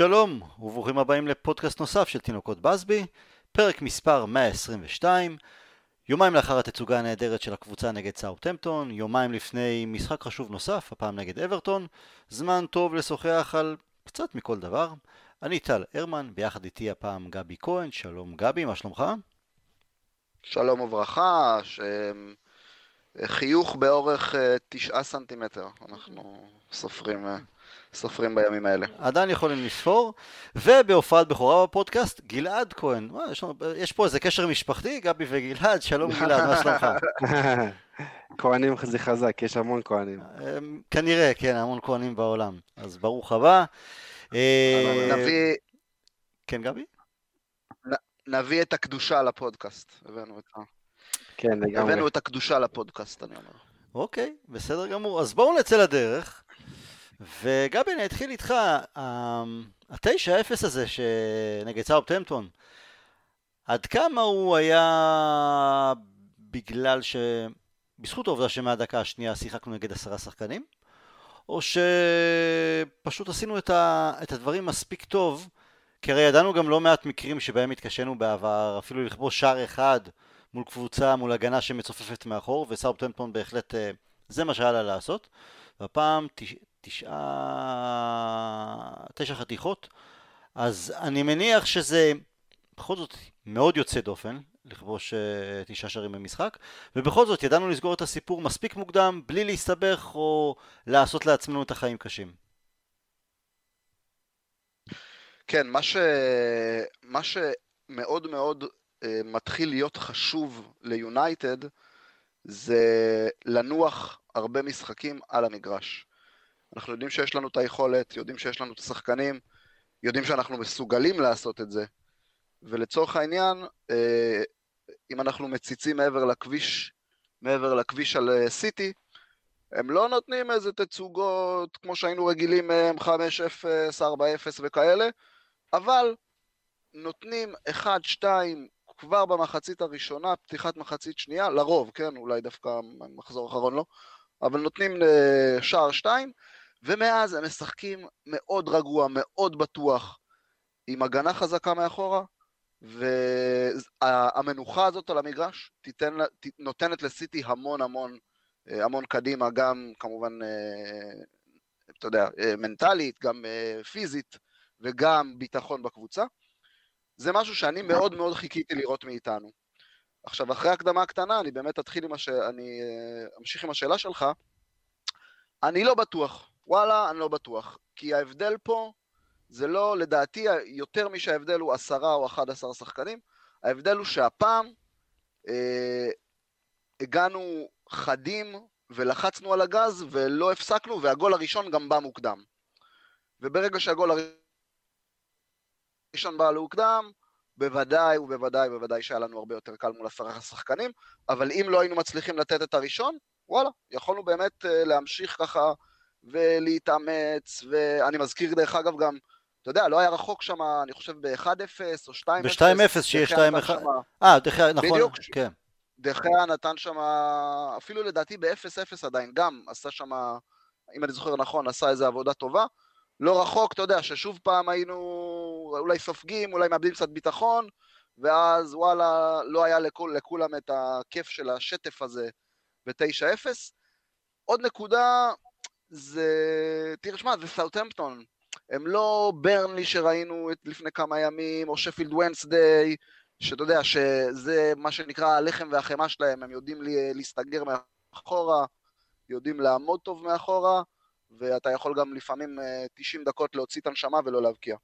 שלום, וברוכים הבאים לפודקאסט נוסף של תינוקות בסבי, פרק מספר 122, יומיים לאחר התצוגה הנהדרת של הקבוצה נגד סאוטהמפטון, יומיים לפני משחק חשוב נוסף, הפעם נגד אברטון, זמן טוב לשוחח על קצת מכל דבר. אני טל הרמן, ביחד איתי הפעם גבי כהן, שלום גבי, מה שלומך? שלום וברכה, חיוך באורך אה, תשעה סנטימטר, אנחנו סופרים אה, סופרים בימים האלה. עדיין יכולים לספור, ובהופעת בכורה בפודקאסט, גלעד כהן. מה, יש, יש פה איזה קשר משפחתי, גבי וגלעד, שלום גלעד, מה שלומך? כהנים זה חזק, יש המון כהנים. אמ, כנראה, כן, המון כהנים בעולם. אז ברוך הבא. אה, נביא... כן, גבי? נביא את הקדושה לפודקאסט. הבאנו את ה... כן, לגמרי. הבאנו את הקדושה לפודקאסט, אני אומר. אוקיי, בסדר גמור. אז בואו נצא לדרך. וגבי, אני אתחיל איתך, התשע אפס הזה שנגד סאופטמפטון, עד כמה הוא היה בגלל ש... בזכות העובדה שמהדקה השנייה שיחקנו נגד עשרה שחקנים? או שפשוט עשינו את, ה... את הדברים מספיק טוב, כי הרי ידענו גם לא מעט מקרים שבהם התקשינו בעבר, אפילו לכבוש שער אחד מול קבוצה, מול הגנה שמצופפת מאחור, וסאופטמפטון בהחלט אה, זה מה שהיה לה לעשות. והפעם תשעה, תשע חתיכות, אז אני מניח שזה בכל זאת מאוד יוצא דופן לכבוש uh, תשעה שערים במשחק, ובכל זאת ידענו לסגור את הסיפור מספיק מוקדם, בלי להסתבך או לעשות לעצמנו את החיים קשים. כן, מה, ש... מה שמאוד מאוד uh, מתחיל להיות חשוב ליונייטד זה לנוח הרבה משחקים על המגרש. אנחנו יודעים שיש לנו את היכולת, יודעים שיש לנו את השחקנים, יודעים שאנחנו מסוגלים לעשות את זה. ולצורך העניין, אה, אם אנחנו מציצים מעבר לכביש, מעבר לכביש על אה, סיטי, הם לא נותנים איזה תצוגות כמו שהיינו רגילים מהם 5-0, 4-0 וכאלה, אבל נותנים 1-2 כבר במחצית הראשונה, פתיחת מחצית שנייה, לרוב, כן, אולי דווקא מחזור אחרון לא, אבל נותנים אה, שער 2, ומאז הם משחקים מאוד רגוע, מאוד בטוח, עם הגנה חזקה מאחורה, והמנוחה הזאת על המגרש תיתן, נותנת לסיטי המון המון אה, המון קדימה, גם כמובן, אה, אתה יודע, אה, מנטלית, גם פיזית וגם ביטחון בקבוצה. זה משהו שאני מאוד מאוד חיכיתי לראות מאיתנו. עכשיו, אחרי הקדמה הקטנה, אני באמת אתחיל עם השאלה, אני אמשיך עם השאלה שלך. אני לא בטוח וואלה, אני לא בטוח. כי ההבדל פה זה לא, לדעתי, יותר משההבדל הוא עשרה או אחד עשר שחקנים, ההבדל הוא שהפעם אה, הגענו חדים ולחצנו על הגז ולא הפסקנו, והגול הראשון גם בא מוקדם. וברגע שהגול הראשון בא מוקדם, בוודאי ובוודאי ובוודאי שהיה לנו הרבה יותר קל מול עשרה שחקנים, אבל אם לא היינו מצליחים לתת את הראשון, וואלה, יכולנו באמת אה, להמשיך ככה ולהתאמץ, ואני מזכיר דרך אגב גם, אתה יודע, לא היה רחוק שם, אני חושב ב-1-0 או 2-0. ב-2-0 שיש 2-1. אה, דחיה, נכון, בדיוק, כן. דחיה נתן שם, אפילו לדעתי ב-0-0 עדיין, גם עשה שם, אם אני זוכר נכון, עשה איזו עבודה טובה. לא רחוק, אתה יודע, ששוב פעם היינו אולי סופגים, אולי מאבדים קצת ביטחון, ואז וואלה, לא היה לכול, לכולם את הכיף של השטף הזה ב-9-0. עוד נקודה, זה... תראה, שמע, זה סאוטהמפטון. הם לא ברנלי שראינו לפני כמה ימים, או שפילד ונסדיי, שאתה יודע, שזה מה שנקרא הלחם והחמאה שלהם, הם יודעים להסתגר מאחורה, יודעים לעמוד טוב מאחורה, ואתה יכול גם לפעמים 90 אה, דקות להוציא את הנשמה ולא להבקיע.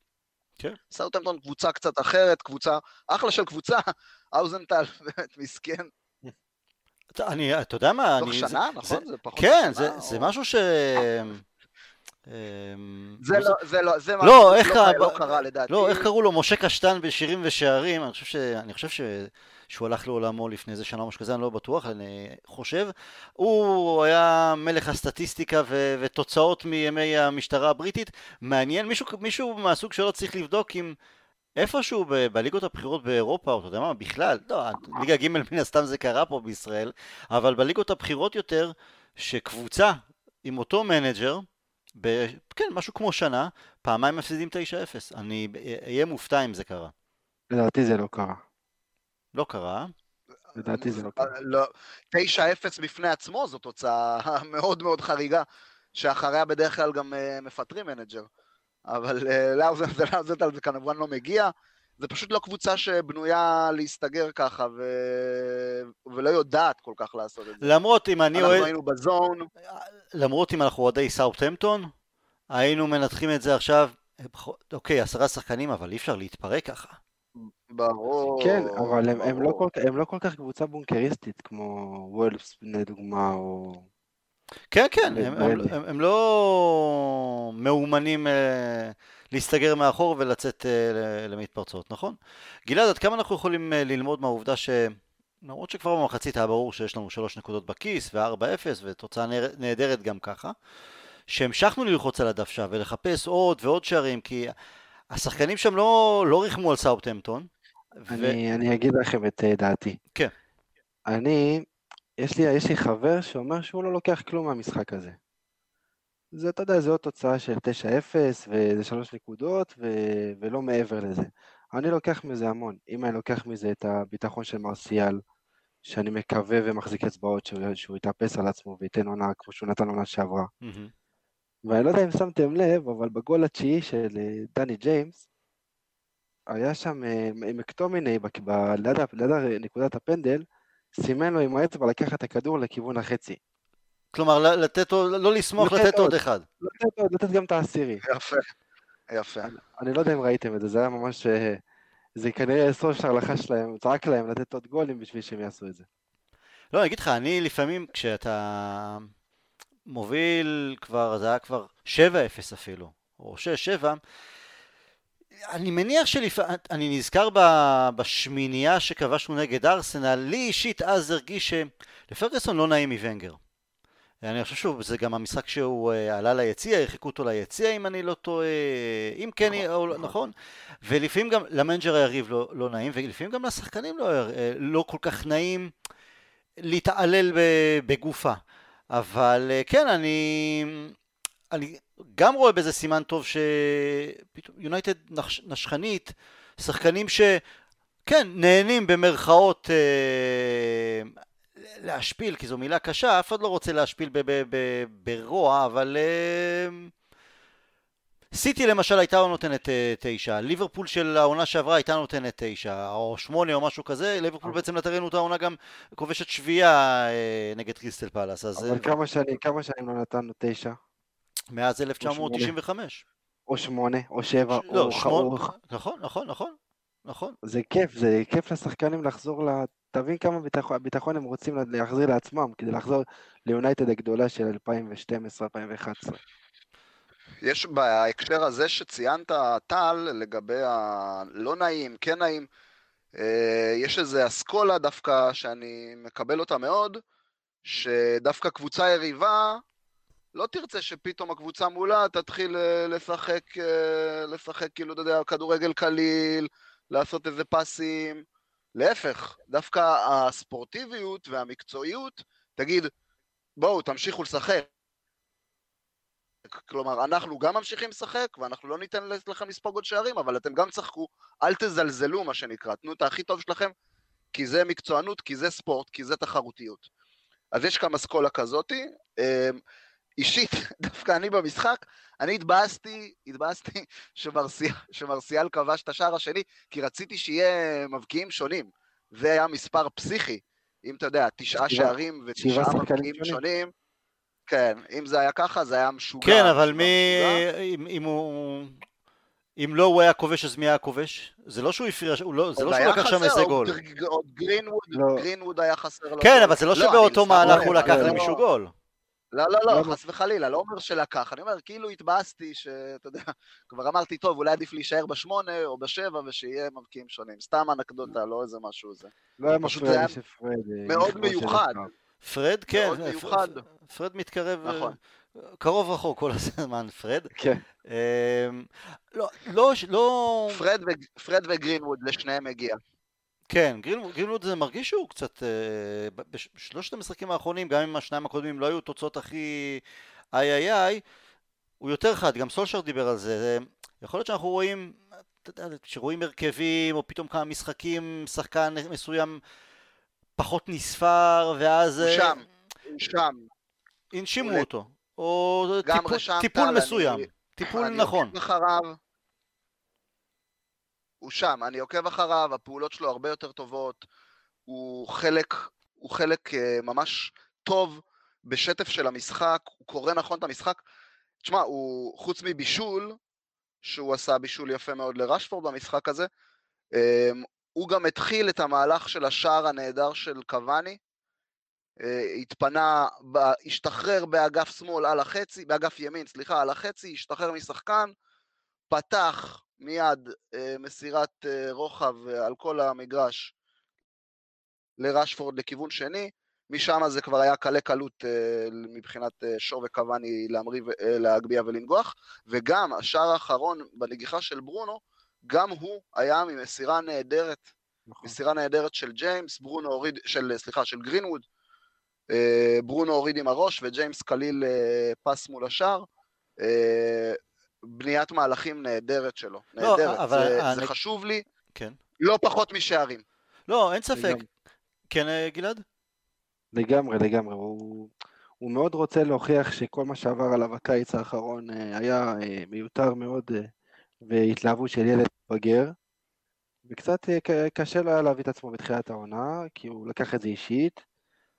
כן. סאוטהמפטון קבוצה קצת אחרת, קבוצה, אחלה של קבוצה, האוזנטל, באמת מסכן, אני, אתה יודע מה, תוך שנה, זה, נכון? זה, זה פחות כן, זה, או... זה משהו ש... אמ, זה לא, זה לא, זה לא, איך לא, לא קרה לדעתי. לא, איך קראו לו? משה קשטן בשירים ושערים, אני חושב, ש... אני חושב ש... שהוא הלך לעולמו לפני איזה שנה או משהו כזה, אני לא בטוח, אני חושב. הוא היה מלך הסטטיסטיקה ו... ותוצאות מימי המשטרה הבריטית. מעניין, מישהו, מישהו מהסוג שלו צריך לבדוק אם... איפשהו ב- בליגות הבכירות באירופה, או אתה יודע מה, בכלל, לא, ליגה ג' מן הסתם זה קרה פה בישראל, אבל בליגות הבכירות יותר, שקבוצה עם אותו מנג'ר, ב... כן, משהו כמו שנה, פעמיים מפסידים 9-0. אני אהיה מופתע אם זה קרה. לדעתי זה לא קרה. לא קרה. לדעתי זה לא קרה. לא, 9-0 בפני עצמו זו תוצאה מאוד מאוד חריגה, שאחריה בדרך כלל גם אה, מפטרים מנג'ר. אבל אה, להאזנהוטל זה כמובן לא מגיע. זה פשוט לא קבוצה שבנויה להסתגר ככה, ו... ולא יודעת כל כך לעשות את זה. למרות אם אני אנחנו אוהד... היינו בזון, למרות אם אנחנו אוהדי סאוטהמפטון, היינו מנתחים את זה עכשיו, אוקיי, עשרה שחקנים, אבל אי אפשר להתפרק ככה. ברור. כן, אבל הם, הם, לא ברור. כל, הם לא כל כך קבוצה בונקריסטית כמו וולפס לדוגמה, או... כן, כן, הם, הם. הם, הם לא מאומנים אה, להסתגר מאחור ולצאת אה, למתפרצות, נכון? גלעד, עד כמה אנחנו יכולים אה, ללמוד מהעובדה ש... למרות שכבר במחצית היה ברור שיש לנו שלוש נקודות בכיס ו-4-0 ותוצאה נהר- נהדרת גם ככה, שהמשכנו ללחוץ על הדוושה ולחפש עוד ועוד שערים, כי השחקנים שם לא, לא ריחמו על סאוטהמפטון. ו... אני, אני אגיד לכם את אה, דעתי. כן. אני, יש לי, יש לי חבר שאומר שהוא לא לוקח כלום מהמשחק הזה. זה, אתה יודע, זה עוד תוצאה של 9-0, וזה שלוש נקודות, ו, ולא מעבר לזה. אני לוקח מזה המון. אם אני לוקח מזה את הביטחון של מרסיאל, שאני מקווה ומחזיק אצבעות שהוא, שהוא יתאפס על עצמו וייתן עונה כמו שהוא נתן עונה שעברה. מהמם. ואני לא יודע אם שמתם לב, אבל בגול התשיעי של אה, דני ג'יימס, היה שם אה, מקטומיני ב- ליד ליד נקודת הפנדל, סימן לו עם האצבע לקחת את הכדור לכיוון החצי. כלומר, לתת, עוד- לא לשמוח, לתת לתת עוד עוד. אחד. לתת, עוד- לתת גם את העשירי. יפה, יפה. אני לא יודע אם ראיתם את זה, זה היה ממש... אה, זה כנראה סוף של ההלכה שלהם, הוא צעק להם לתת עוד גולים בשביל שהם יעשו את זה. לא, אני אגיד לך, אני לפעמים, כשאתה מוביל כבר, זה היה כבר 7-0 אפילו, או 6-7, אני מניח שלפעמים, אני נזכר בשמינייה שכבשנו נגד ארסנל, לי אישית אז הרגיש שלפרגוסון לא נעים מוונגר. אני חושב שזה גם המשחק שהוא אה, עלה ליציע, הרחיקו אותו ליציע אם אני לא טועה, אם כן, נכון, או, נכון. נכון, ולפעמים גם למנג'ר היריב לא, לא נעים, ולפעמים גם לשחקנים לא, אה, לא כל כך נעים להתעלל בגופה. אבל אה, כן, אני, אני גם רואה בזה סימן טוב שפתאום יונייטד נש, נשכנית, שחקנים שכן, נהנים במרכאות אה, להשפיל, כי זו מילה קשה, אף אחד לא רוצה להשפיל ב- ב- ב- ברוע, אבל אה, סיטי למשל הייתה נותנת אה, תשע, ליברפול של העונה שעברה הייתה נותנת תשע, או שמונה או משהו כזה, ליברפול בעצם לטרנו את העונה גם כובשת שביעייה אה, נגד קריסטל פלאס, אז אבל אה, כמה שנים, כמה שנים לא נתנו תשע, מאז 1995. או שמונה, או שבע, לא, או שמונה, נכון, נכון, נכון, נכון. זה כיף, זה כיף לשחקנים לחזור ל... תבין כמה ביטחון, ביטחון הם רוצים להחזיר לעצמם כדי לחזור ליונייטד הגדולה של 2012-2011. יש בהקשר הזה שציינת, טל, לגבי הלא נעים, כן נעים, אה, יש איזו אסכולה דווקא שאני מקבל אותה מאוד, שדווקא קבוצה יריבה לא תרצה שפתאום הקבוצה מולה תתחיל אה, לשחק, אה, לשחק כאילו, אתה יודע, כדורגל קליל, לעשות איזה פסים. להפך, דווקא הספורטיביות והמקצועיות תגיד, בואו, תמשיכו לשחק. כלומר, אנחנו גם ממשיכים לשחק, ואנחנו לא ניתן לכם לספוג עוד שערים, אבל אתם גם תשחקו, אל תזלזלו, מה שנקרא, תנו את הכי טוב שלכם, כי זה מקצוענות, כי זה ספורט, כי זה תחרותיות. אז יש כאן אסכולה כזאתי. אישית, דווקא אני במשחק, אני התבאסתי, התבאסתי שמרסיאל, שמרסיאל כבש את השער השני, כי רציתי שיהיה מבקיעים שונים. זה היה מספר פסיכי. אם אתה יודע, תשעה שערים ותשעה מבקיעים שונים. שונים, כן, אם זה היה ככה, זה היה משוגע. כן, אבל מי... אם, אם הוא... אם לא הוא היה כובש, אז מי היה כובש? זה לא שהוא הפריע, לא, זה לא שהוא לקח שם איזה גול. עוד גרינווד, לא. גרינווד היה חסר לו. כן. אבל זה לא שבאותו מהלך הוא לקח לא- למישהו גול. לא, לא, לא, למה? חס וחלילה, לא אומר שלקח, אני אומר, כאילו התבאסתי שאתה יודע, כבר אמרתי, טוב, אולי עדיף להישאר בשמונה או בשבע ושיהיה מבקיעים שונים. סתם אנקדוטה, לא איזה משהו זה. לא היה מפריע לי היה שפרד... אה, מאוד מיוחד. פרד, כן. מאוד פ- מיוחד. פרד מתקרב, אה, נכון. קרוב רחוק כל הזמן, פרד. כן. אמ, לא, לא, לא, פרד וגרינווד, לשניהם מגיע. כן, גרינווד, זה מרגיש שהוא קצת, אה, בשלושת המשחקים האחרונים, גם אם השניים הקודמים לא היו תוצאות הכי איי איי איי, הוא יותר חד, גם סולשר דיבר על זה. זה יכול להיות שאנחנו רואים, אתה יודע, כשרואים הרכבים, או פתאום כמה משחקים, שחקן מסוים פחות נספר, ואז... הוא אה, שם, הוא שם. הנשימו הוא- אותו. או טיפול, מסוים. טיפול אני נכון. אחריו. הוא שם, אני עוקב אחריו, הפעולות שלו הרבה יותר טובות. הוא חלק, הוא חלק אה, ממש טוב בשטף של המשחק, הוא קורא נכון את המשחק. תשמע, הוא, חוץ מבישול, שהוא עשה בישול יפה מאוד לרשפורד במשחק הזה, אה, הוא גם התחיל את המהלך של השער הנהדר של קוואני. אה, התפנה, השתחרר באגף שמאל על החצי, באגף ימין, סליחה, על החצי, השתחרר משחקן, פתח מיד אה, מסירת אה, רוחב אה, על כל המגרש לרשפורד לכיוון שני, משם זה כבר היה קלה קלות מבחינת שור וקוואני להמריא, להגביה ולנגוח, וגם השער האחרון בנגיחה של ברונו, גם הוא היה ממסירה נהדרת נכון. מסירה נהדרת של ג'יימס, ברונו הוריד, של, סליחה, של גרינווד, ברונו הוריד עם הראש וג'יימס קליל פס מול השאר. אה, בניית מהלכים נהדרת שלו, לא, נהדרת. אבל זה, אני- זה חשוב לי כן. לא פחות משערים. לא, אין ספק. לגמרי. כן, אה, גלעד? לגמרי, לגמרי. הוא, הוא מאוד רוצה להוכיח שכל מה שעבר עליו הקיץ האחרון אה, היה אה, מיותר מאוד אה, והתלהבות של ילד בגר. וקצת אה, קשה לו היה להביא את עצמו בתחילת העונה, כי הוא לקח את זה אישית,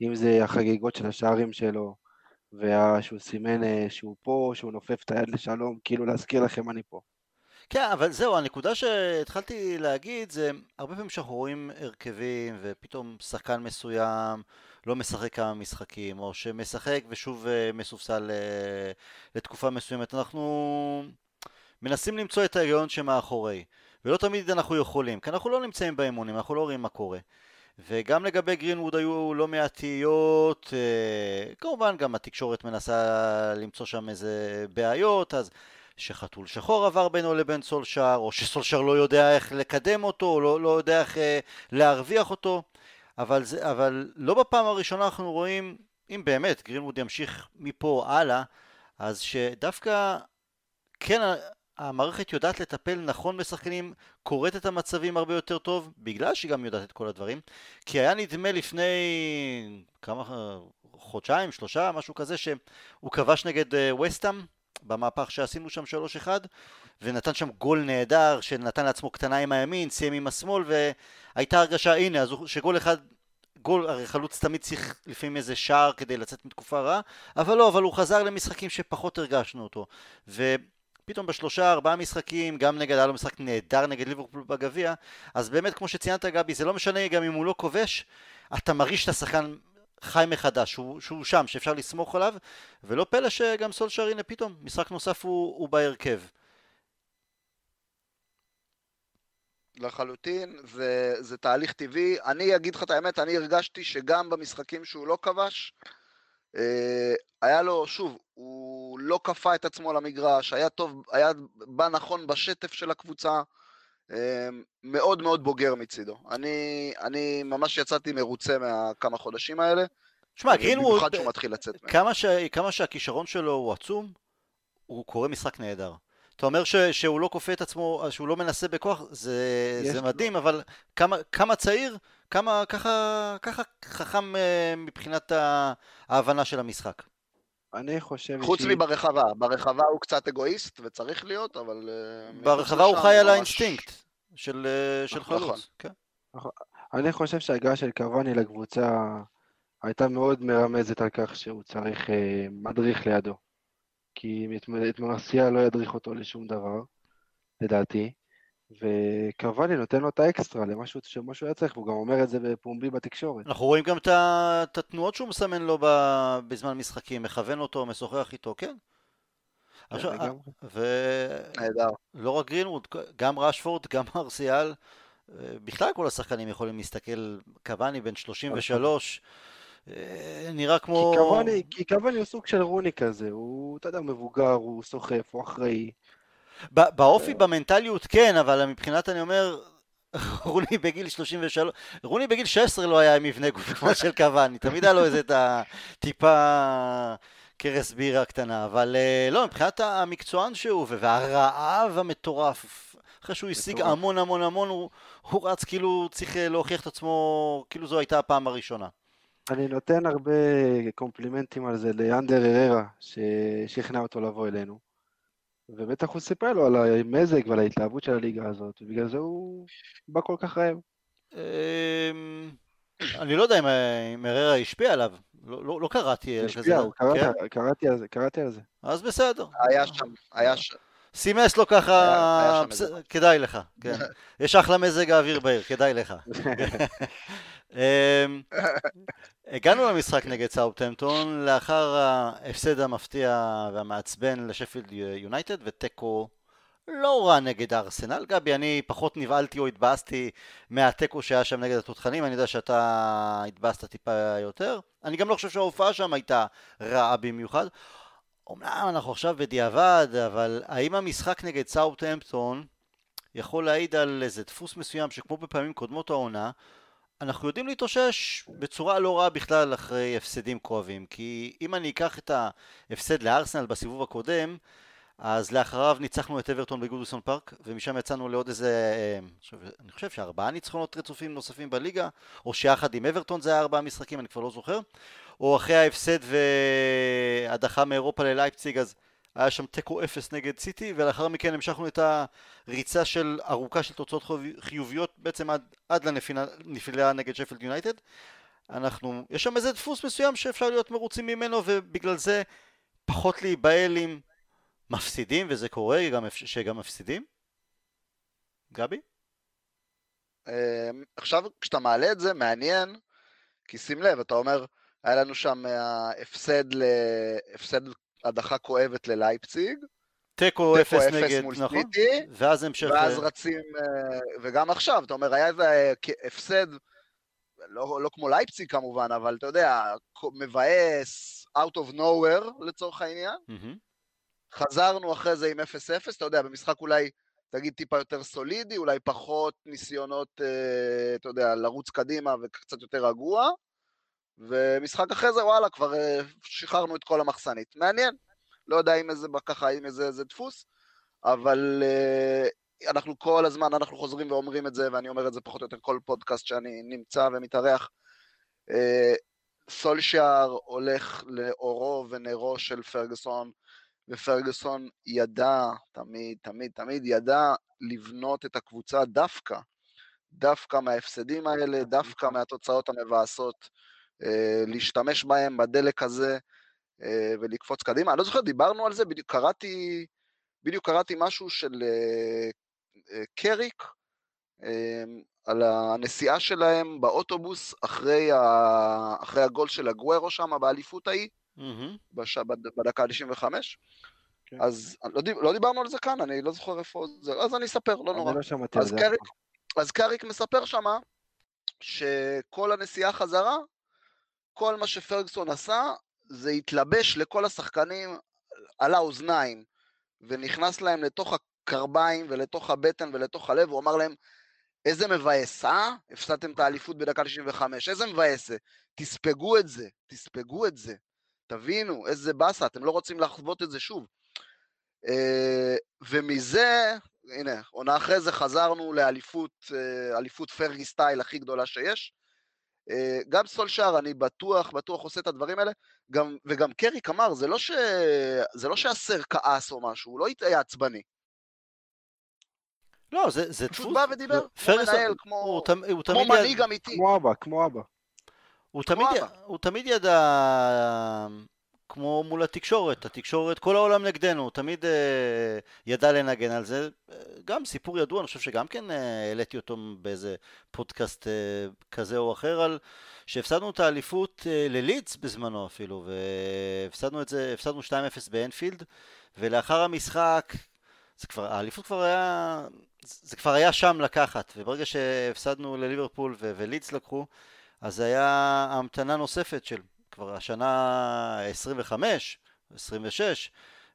אם זה החגיגות של השערים שלו, ושהוא סימן אה, שהוא פה, שהוא נופף את היד לשלום, כאילו להזכיר לכם אני פה. כן, אבל זהו, הנקודה שהתחלתי להגיד זה, הרבה פעמים שאנחנו רואים הרכבים ופתאום שחקן מסוים לא משחק כמה משחקים, או שמשחק ושוב אה, מסופסל אה, לתקופה מסוימת, אנחנו מנסים למצוא את ההיגיון שמאחורי, ולא תמיד אנחנו יכולים, כי אנחנו לא נמצאים באימונים, אנחנו לא רואים מה קורה. וגם לגבי גרינווד היו לא מעט תהיות, אה, כמובן גם התקשורת מנסה למצוא שם איזה בעיות, אז שחתול שחור עבר בינו לבין סולשר, או שסולשר לא יודע איך לקדם אותו, או לא, לא יודע איך אה, להרוויח אותו, אבל, זה, אבל לא בפעם הראשונה אנחנו רואים, אם באמת גרינווד ימשיך מפה הלאה, אז שדווקא כן המערכת יודעת לטפל נכון בשחקנים, קוראת את המצבים הרבה יותר טוב, בגלל שהיא גם יודעת את כל הדברים, כי היה נדמה לפני כמה חודשיים, שלושה, משהו כזה, שהוא כבש נגד אה, וסטאם במהפך שעשינו שם 3-1 ונתן שם גול נהדר שנתן לעצמו קטנה עם הימין, סיים עם השמאל והייתה הרגשה הנה שגול אחד גול, הרי חלוץ תמיד צריך לפעמים איזה שער כדי לצאת מתקופה רעה אבל לא, אבל הוא חזר למשחקים שפחות הרגשנו אותו ופתאום בשלושה ארבעה משחקים גם נגד, היה לו משחק נהדר נגד ליברפול בגביע אז באמת כמו שציינת גבי זה לא משנה גם אם הוא לא כובש אתה מרגיש את השחקן חי מחדש, שהוא, שהוא שם, שאפשר לסמוך עליו, ולא פלא שגם סולשר הנה פתאום, משחק נוסף הוא, הוא בהרכב. לחלוטין, זה, זה תהליך טבעי. אני אגיד לך את האמת, אני הרגשתי שגם במשחקים שהוא לא כבש, אה, היה לו, שוב, הוא לא כפה את עצמו למגרש, היה טוב, היה בא נכון בשטף של הקבוצה, אה, מאוד מאוד בוגר מצידו. אני, אני ממש יצאתי מרוצה מהכמה חודשים האלה, שמע, גרינווד, במיוחד שהוא מתחיל לצאת מהם. כמה, ש... כמה שהכישרון שלו הוא עצום, הוא קורא משחק נהדר. אתה אומר ש... שהוא לא כופה את עצמו, שהוא לא מנסה בכוח, זה, זה לו. מדהים, אבל כמה, כמה צעיר, כמה ככה, ככה חכם אה, מבחינת ההבנה של המשחק. אני חושב חוץ שהיא- מברחבה, ברחבה הוא קצת אגואיסט וצריך להיות, אבל... אה, ברחבה הוא חי על האינסטינקט של, אה, של נכון. חלוץ. כן. אני חושב שההגעה של קוואני לקבוצה הייתה מאוד מרמזת על כך שהוא צריך אה, מדריך לידו. כי את, את מרסיאל לא ידריך אותו לשום דבר, לדעתי, וקוואני נותן לו את האקסטרה שמה שהוא היה צריך, והוא גם אומר את זה בפומבי בתקשורת. אנחנו רואים גם את התנועות שהוא מסמן לו בזמן משחקים, מכוון אותו, משוחח איתו, כן. עכשיו, לגמרי. נהדר. ולא רק גרינווד, גם רשפורד, גם ארסיאל, בכלל כל השחקנים יכולים להסתכל, קוואני בן 33, אה, נראה כמו... כי קוואני הוא סוג של רוני כזה, הוא, אתה יודע, מבוגר, הוא סוחף, הוא אחראי. באופי, במנטליות כן, אבל מבחינת אני אומר, רוני בגיל 33, רוני בגיל 16 לא היה עם מבנה גוף כמו של קוואני, תמיד היה לו איזה את הטיפה קרס בירה קטנה, אבל אה, לא, מבחינת המקצוען שהוא, והרעב המטורף, אחרי שהוא השיג. המון המון המון, הוא, הוא רץ כאילו צריך אה, להוכיח את עצמו, כאילו זו הייתה הפעם הראשונה. אני נותן הרבה קומפלימנטים על זה לאנדר אררה, ששכנע אותו לבוא אלינו. ובטח הוא סיפר לו על המזג ועל ההתלהבות של הליגה הזאת, ובגלל זה הוא בא כל כך רעב. אמ, אני לא יודע אם, אם הררה השפיע עליו, לא, לא, לא קראתי על השפיע, כזה, קראת- כן? קראתי על זה, קראתי על זה. אז בסדר. היה שם, היה שם. סימס לו ככה, כדאי לך, כן. יש אחלה מזג האוויר בעיר, כדאי לך. אמ, הגענו למשחק נגד סאופטמפטון לאחר ההפסד המפתיע והמעצבן לשפילד יונייטד ותיקו לא רע נגד ארסנל. גבי, אני פחות נבהלתי או התבאסתי מהתיקו שהיה שם נגד התותחנים, אני יודע שאתה התבאסת טיפה יותר. אני גם לא חושב שההופעה שם הייתה רעה במיוחד. אמנם אנחנו עכשיו בדיעבד, אבל האם המשחק נגד סאופטהמפטון יכול להעיד על איזה דפוס מסוים שכמו בפעמים קודמות העונה, אנחנו יודעים להתאושש בצורה לא רעה בכלל אחרי הפסדים כואבים. כי אם אני אקח את ההפסד לארסנל בסיבוב הקודם, אז לאחריו ניצחנו את אברטון בגודלסון פארק, ומשם יצאנו לעוד איזה, אה, אני חושב שארבעה ניצחונות רצופים נוספים בליגה, או שיחד עם אברטון זה היה ארבעה משחקים, אני כבר לא זוכר. או אחרי ההפסד והדחה מאירופה ללייפציג, אז היה שם תיקו אפס נגד סיטי, ולאחר מכן המשכנו את הריצה של ארוכה של תוצאות חיוב- חיוביות בעצם עד, עד לנפילה נגד שפלד יונייטד. אנחנו, יש שם איזה דפוס מסוים שאפשר להיות מרוצים ממנו, ובגלל זה פחות להיבהל עם מפסידים, וזה קורה גם, שגם מפסידים. גבי? אמ, עכשיו, כשאתה מעלה את זה, מעניין, כי שים לב, אתה אומר, היה לנו שם אה, הפסד, ל... הפסד הדחה כואבת ללייפציג, תיקו אפס נגד, נכון? סיטי, ואז המשך... ואז ל- רצים, אה, וגם עכשיו, אתה אומר, היה איזה אה, הפסד, לא, לא כמו לייפציג כמובן, אבל אתה יודע, מבאס, out of nowhere לצורך העניין. מהמם. חזרנו אחרי זה עם 0-0, אתה יודע, במשחק אולי, תגיד, טיפה יותר סולידי, אולי פחות ניסיונות, אה, אתה יודע, לרוץ קדימה וקצת יותר רגוע, ומשחק אחרי זה, וואלה, כבר אה, שחררנו את כל המחסנית. מעניין, לא יודע אם איזה, ככה, אם איזה, איזה דפוס, אבל אה, אנחנו כל הזמן, אנחנו חוזרים ואומרים את זה, ואני אומר את זה פחות או יותר כל פודקאסט שאני נמצא ומתארח. אה, סולשיאר הולך לאורו ונרו של פרגוסון, ופרגוסון ידע, תמיד, תמיד, תמיד ידע לבנות את הקבוצה דווקא, דווקא מההפסדים האלה, דווקא מהתוצאות המבאסות, להשתמש בהם בדלק הזה אה, ולקפוץ קדימה. אני לא זוכר, דיברנו על זה, בדיוק קראתי, בדיוק קראתי משהו של אה, אה, קריק, אה, על הנסיעה שלהם באוטובוס אחרי, ה... אחרי הגול של הגוורו שם באליפות ההיא. מהמם. בש... בד- בדקה ה-95. כן. אז לא, דיב... לא דיברנו על זה כאן, אני לא זוכר איפה זה, אז אני אספר, לא נורא. לא שמעתי על אז זה. קריק, אז קריק מספר שמה שכל הנסיעה חזרה, כל מה שפרגסון עשה זה התלבש לכל השחקנים על האוזניים ונכנס להם לתוך הקרביים ולתוך הבטן ולתוך הלב, הוא אמר להם, איזה מבאס, אה? הפסדתם את האליפות בדקה 95, איזה מבאס זה. תספגו את זה, תספגו את זה. תבינו, איזה באסה, אתם לא רוצים לחוות את זה שוב. אה, ומזה, הנה, עונה אחרי זה חזרנו לאליפות, אה, אליפות פרגי סטייל הכי גדולה שיש. אה, גם סולשאר, אני בטוח, בטוח עושה את הדברים האלה, גם, וגם קריק אמר, זה לא, ש... זה לא שהסר כעס או משהו, הוא לא היה עצבני. לא, זה, זה פשוט דפוס. בא ודיבר, זה- כמו פרגוסון, מנהל, הוא, כמו, תמ- הוא כמו תמיד יד- מנהיג אמיתי. כמו אבא, כמו אבא. הוא כמו תמיד, י- אבא. הוא תמיד ידע, כמו מול התקשורת, התקשורת, כל העולם נגדנו, תמיד אה, ידע לנגן על זה. אה, גם סיפור ידוע, אני חושב שגם כן אה, העליתי אותו באיזה פודקאסט אה, כזה או אחר, על שהפסדנו את האליפות אה, ללידס בזמנו אפילו, והפסדנו את זה, הפסדנו 2-0 באנפילד, ולאחר המשחק, זה כבר, האליפות כבר היה, זה כבר היה שם לקחת, וברגע שהפסדנו לליברפול ולידס לקחו, אז זה היה המתנה נוספת של כבר השנה 25, 26,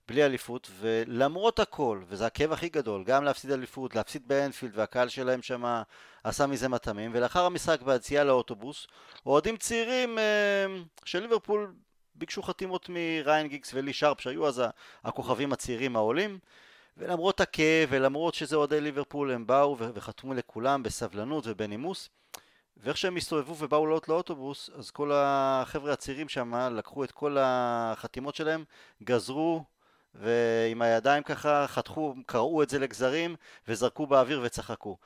בלי אליפות, ולמרות הכל, וזה הכאב הכי גדול, גם להפסיד אליפות, להפסיד באנפילד, והקהל שלהם שם עשה מזה מטעמים, ולאחר המשחק ביציאה לאוטובוס, אוהדים צעירים אה, של ליברפול ביקשו חתימות מריין גיגס ולי שרפ, שהיו אז הכוכבים הצעירים העולים, ולמרות הכאב ולמרות שזה אוהדי ליברפול, הם באו וחתמו לכולם בסבלנות ובנימוס. ואיך שהם הסתובבו ובאו לעלות לאוטובוס, אז כל החבר'ה הצעירים שם לקחו את כל החתימות שלהם, גזרו, ועם הידיים ככה חתכו, קרעו את זה לגזרים, וזרקו באוויר וצחקו.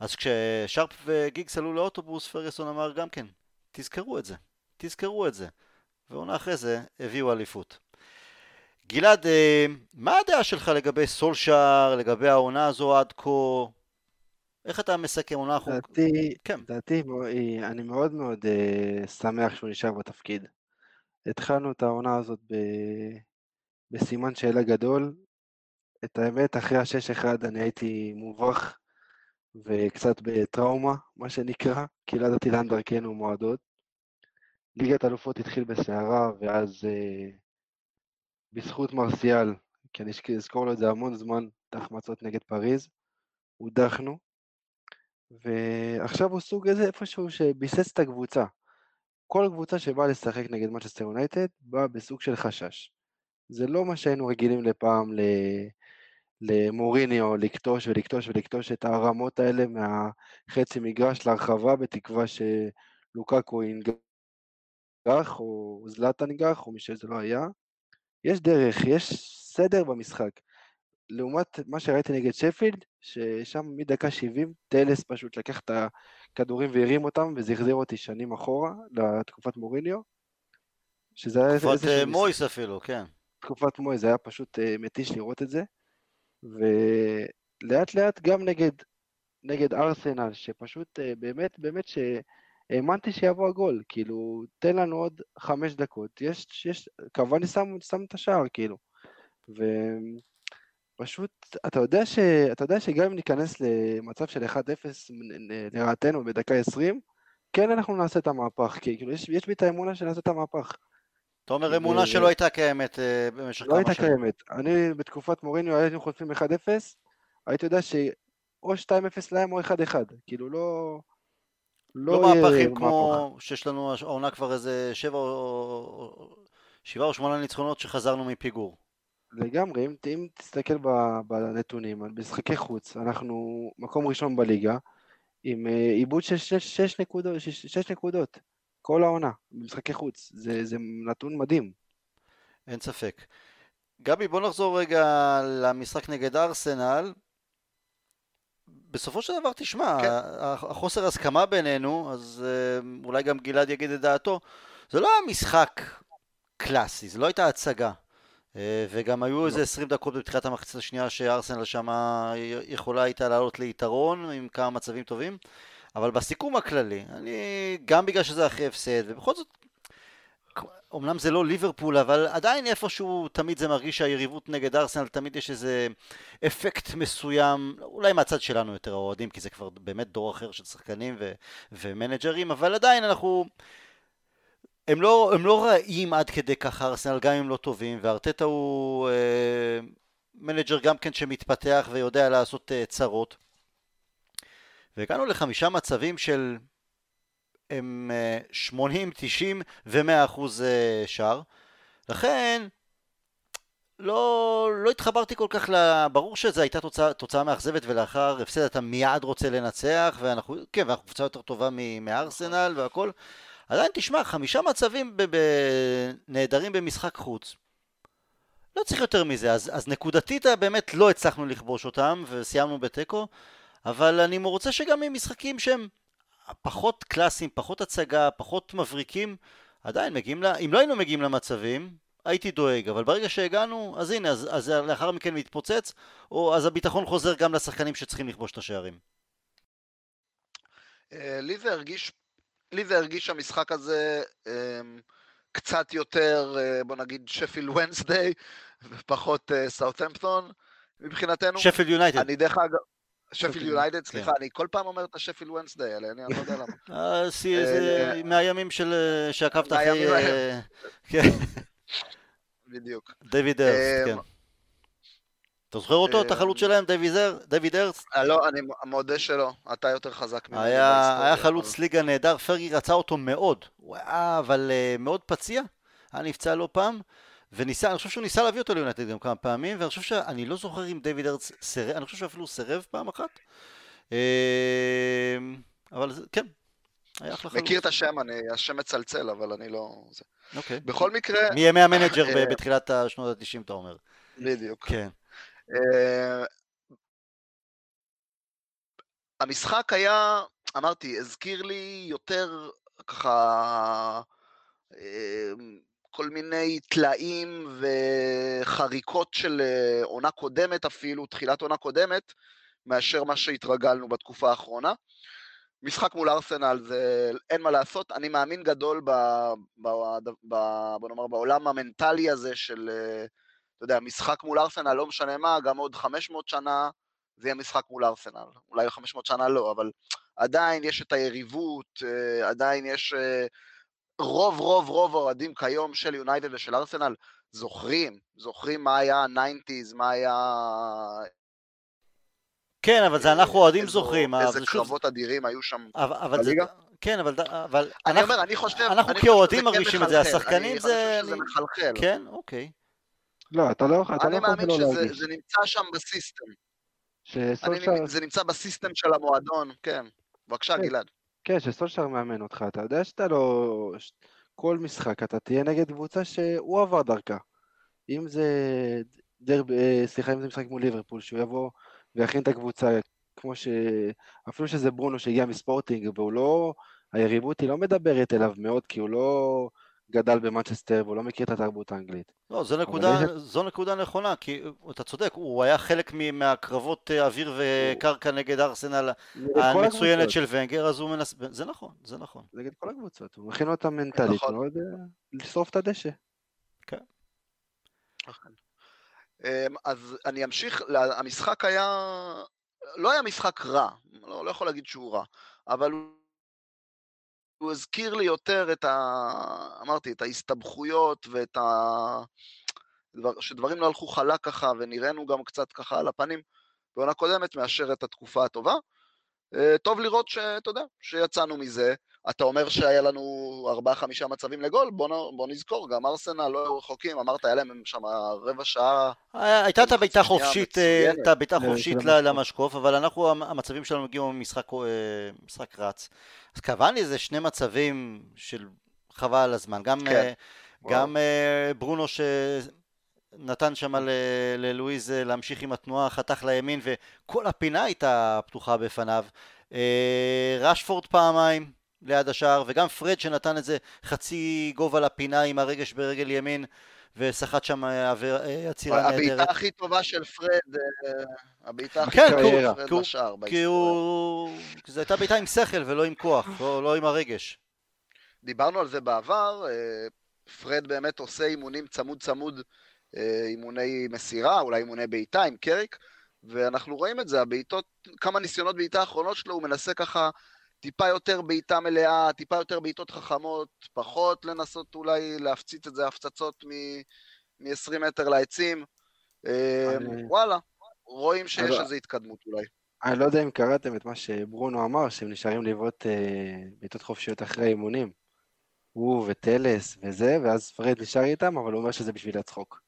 אז כששרפ וגיגס עלו לאוטובוס, פרגוסון אמר גם כן, תזכרו את זה, תזכרו את זה. ועונה אחרי זה הביאו אליפות. גלעד, אה, מה הדעה שלך לגבי סולשאר, לגבי העונה הזו עד כה? איך אתה מסכם עונה אחרונה? לדעתי, כן. לדעתי, אני מאוד מאוד uh, שמח שהוא נשאר בתפקיד. התחלנו את העונה הזאת ב... בסימן שאלה גדול. את האמת, אחרי ה-6-1 אני הייתי מובך וקצת בטראומה, מה שנקרא, כי לא ידעתי לאן דרכנו מועדות. ליגת אלופות התחיל בסערה, ואז uh, בזכות מרסיאל, כי אני אזכור לו את זה המון זמן, את ההחמצות נגד פריז, הודחנו. ועכשיו הוא סוג איזה איפשהו שביסס את הקבוצה. כל קבוצה שבאה לשחק נגד מצ'סטר יונייטד באה בסוג של חשש. זה לא מה שהיינו רגילים לפעם ל... למוריניו לקטוש ולקטוש ולקטוש את הרמות האלה מהחצי מגרש להרחבה בתקווה שלוקקו ינגח או זלאטן ינגח או מי שזה לא היה. יש דרך, יש סדר במשחק. לעומת מה שראיתי נגד שפילד, ששם מדקה 70 טלס פשוט לקח את הכדורים והרים אותם, וזה החזיר אותי שנים אחורה, לתקופת מוריניו. שזה היה תקופת אה, מויס אפילו, כן. תקופת מויס, זה היה פשוט uh, מתיש לראות את זה. ולאט לאט גם נגד, נגד ארסנל, שפשוט uh, באמת, באמת שהאמנתי שיבוא הגול, כאילו, תן לנו עוד חמש דקות, יש, יש, קוואני שם, שם את השער, כאילו. ו... פשוט, אתה יודע, ש, אתה יודע שגם אם ניכנס למצב של 1-0 לרעתנו בדקה 20, כן אנחנו נעשה את המהפך, כי כאילו יש, יש בי את האמונה שנעשה את המהפך. אתה אומר אמונה שלא הייתה קיימת אה, במשך לא כמה שנים. לא הייתה קיימת. אני בתקופת מוריניו היינו חוטפים 1-0, הייתי יודע שאו 2-0 להם או 1-1, כאילו לא... לא, לא מהפכים כמו שיש לנו העונה כבר איזה 7 או 7 או 8 ניצחונות שחזרנו מפיגור. לגמרי, אם, אם תסתכל בנתונים, על משחקי חוץ, אנחנו מקום ראשון בליגה, עם אה, עיבוד של 6 נקודות, 6 נקודות, כל העונה, במשחקי חוץ, זה, זה נתון מדהים. אין ספק. גבי, בוא נחזור רגע למשחק נגד ארסנל. בסופו של דבר, תשמע, כן. החוסר הסכמה בינינו, אז אה, אולי גם גלעד יגיד את דעתו, זה לא היה משחק קלאסי, זה לא הייתה הצגה. אה, וגם היו איזה 20 לא. דקות בפתיחת המחצית השנייה שארסנל שמה יכולה הייתה לעלות ליתרון עם כמה מצבים טובים, אבל בסיכום הכללי, אני גם בגלל שזה אחרי הפסד, ובכל זאת, אמנם זה לא ליברפול, אבל עדיין איפשהו תמיד זה מרגיש שהיריבות נגד ארסנל, תמיד יש איזה אפקט מסוים, אולי מהצד שלנו יותר האוהדים, כי זה כבר באמת דור אחר של שחקנים ו- ומנג'רים, אבל עדיין אנחנו... הם לא, הם לא רעים עד כדי ככה ארסנל גם אם לא טובים וארטטה הוא אה, מנג'ר גם כן שמתפתח ויודע לעשות אה, צרות. והגענו לחמישה מצבים של הם אה, 80, 90 ו-100 אחוז אה, שער. לכן לא, לא התחברתי כל כך, ל... ברור שזו הייתה תוצאה, תוצאה מאכזבת ולאחר הפסד אתה מיד רוצה לנצח ואנחנו, כן, ואנחנו קבוצה יותר טובה מארסנל והכל עדיין תשמע, חמישה מצבים נהדרים במשחק חוץ. לא צריך יותר מזה, אז, אז נקודתית באמת לא הצלחנו לכבוש אותם וסיימנו בתיקו, אבל אני רוצה שגם עם משחקים שהם פחות קלאסיים, פחות הצגה, פחות מבריקים, עדיין מגיעים, לה, אם לא היינו מגיעים למצבים, הייתי דואג, אבל ברגע שהגענו, אז הנה, אז, אז לאחר מכן מתפוצץ, או אז הביטחון חוזר גם לשחקנים שצריכים לכבוש את השערים. אה, לי זה הרגיש לי זה הרגיש המשחק הזה אמ, קצת יותר, אה, בוא נגיד, שפיל ונסדיי, ופחות סאוטהמפטון אה, מבחינתנו. שפיל יונייטד. אני דרך אגב... שפיל יונייטד, סליחה, אני כל פעם אומר את השפיל ונסדיי האלה, אני לא יודע למה. אה, זה מהימים שעקבת אחרי... כן. בדיוק. דיוויד ארסט, כן. אתה זוכר אותו, את החלוץ שלהם, דיוויד ארס? אה, לא, אני מודה שלא, אתה יותר חזק ממני. היה חלוץ ליגה נהדר, פרגי רצה אותו מאוד, הוא היה אבל אה, מאוד פציע, היה נפצע לא פעם, וניסה, אני חושב שהוא ניסה להביא אותו ליונייטד גם כמה פעמים, ואני חושב שאני לא זוכר אם דיוויד הירסט סירב, אני חושב שהוא אפילו סירב פעם אחת. אה, אבל כן, היה אחלה חלוץ. מכיר את השם, אני, השם מצלצל, אבל אני לא... אוקיי. בכל מקרה, מימי המנג'ר אה, בתחילת השנות ה-90, אתה אומר. בדיוק. כן. אה, המשחק היה, אמרתי, הזכיר לי יותר ככה אה, כל מיני טלאים וחריקות של אה, עונה קודמת אפילו, תחילת עונה קודמת, מאשר מה שהתרגלנו בתקופה האחרונה. משחק מול ארסנל זה אין מה לעשות, אני מאמין גדול ב, ב, ב, בוא נאמר בעולם המנטלי הזה של, אתה יודע, משחק מול ארסנל, לא משנה מה, גם עוד 500 שנה זה יהיה משחק מול ארסנל. אולי 500 שנה לא, אבל עדיין יש את היריבות, אה, עדיין יש... אה, רוב רוב רוב האוהדים כיום של יונייטד ושל ארסנל זוכרים, זוכרים מה היה ה-90's, מה היה... כן, אבל זה אנחנו אוהדים זוכרים. איזה קרבות אדירים היו שם. בליגה? כן, אבל, אבל אני אנחנו, אומר, אני חושב... אנחנו אני כאוהדים שזה מרגישים כן את זה. השחקנים אני זה- חושב שזה אני- מחלחל. כן, אוקיי. לא, אתה לא, אתה לא אני יכול מאמין שלא שזה להרגיש. זה נמצא שם בסיסטם. אני, שסולשר, זה נמצא בסיסטם של המועדון, כן. בבקשה, כן. גלעד. כן, שסולשר מאמן אותך, אתה יודע שאתה לא... כל משחק אתה תהיה נגד קבוצה שהוא עבר דרכה. אם זה דרב... אה, סליחה, אם זה משחק מול ליברפול, שהוא יבוא ויכין את הקבוצה, כמו ש... אפילו שזה ברונו שהגיע מספורטינג, והוא לא... היריבות היא לא מדברת אליו מאוד, כי הוא לא גדל במנצ'סטר והוא לא מכיר את התרבות האנגלית. לא, זו נקודה, יש- זו נקודה נכונה, כי אתה צודק, הוא היה חלק מ- מהקרבות אה, אוויר וקרקע נגד ארסנל נגד כל המצוינת של ונגר, אז הוא מנס... זה נכון, זה נכון. נגד כל הקבוצות, הוא מכין אותם מנטלית נכון. מאוד אה, לשרוף את הדשא. אמ, אז אני אמשיך, המשחק היה, לא היה משחק רע, לא, לא יכול להגיד שהוא רע, אבל הוא, הזכיר לי יותר את ה... אמרתי, את ההסתבכויות ואת ה... דבר, שדברים לא הלכו חלק ככה ונראינו גם קצת ככה על הפנים בעונה קודמת מאשר את התקופה הטובה. אה, טוב לראות שאתה יודע, שיצאנו מזה. אתה אומר שהיה לנו ארבעה חמישה מצבים לגול, בוא, נ- בוא נזכור, גם ארסנל לא היו רחוקים, אמרת, היה להם שם רבע שעה הייתה את הבעיטה חופשית, אה. את הבעיטה ל- חופשית המשקוף. למשקוף, אבל אנחנו, המ- המצבים שלנו הגיעו ממשחק אה, רץ. אז קוואני זה שני מצבים של חבל על הזמן. גם, כן. אה. גם אה, ברונו שנתן שם ל- ללואיז אה, להמשיך עם התנועה, חתך לימין, וכל הפינה הייתה פתוחה בפניו. אה, רשפורד פעמיים ליד השער, וגם פרד שנתן איזה חצי גובה לפינה עם הרגש ברגל ימין. וסחט שם אה, אה, עצירה הבעיטה נהדרת. הכי טובה של פרד, אה, הבעיטה הכי כן, טובה של פרד לשער כי. הוא... זו הייתה בעיטה עם שכל ולא עם כוח, לא, לא עם הרגש. דיברנו על זה בעבר, פרד באמת עושה אימונים צמוד צמוד, אימוני מסירה, אולי אימוני בעיטה עם קריק, ואנחנו רואים את זה, הבעיטות, כמה ניסיונות בעיטה האחרונות שלו, הוא מנסה ככה טיפה יותר בעיטה מלאה, טיפה יותר בעיטות חכמות, פחות לנסות אולי להפציץ את זה הפצצות מ-20 מטר לעצים. אה, אני- וואלה, רואים שיש איזו התקדמות אולי. אני לא יודע אם קראתם את מה שברונו אמר, שהם נשארים לבעוט אה, בעיטות חופשיות אחרי אימונים. הוא וטלס וזה, ואז פרד נשאר איתם, אבל הוא אומר שזה בשביל הצחוק.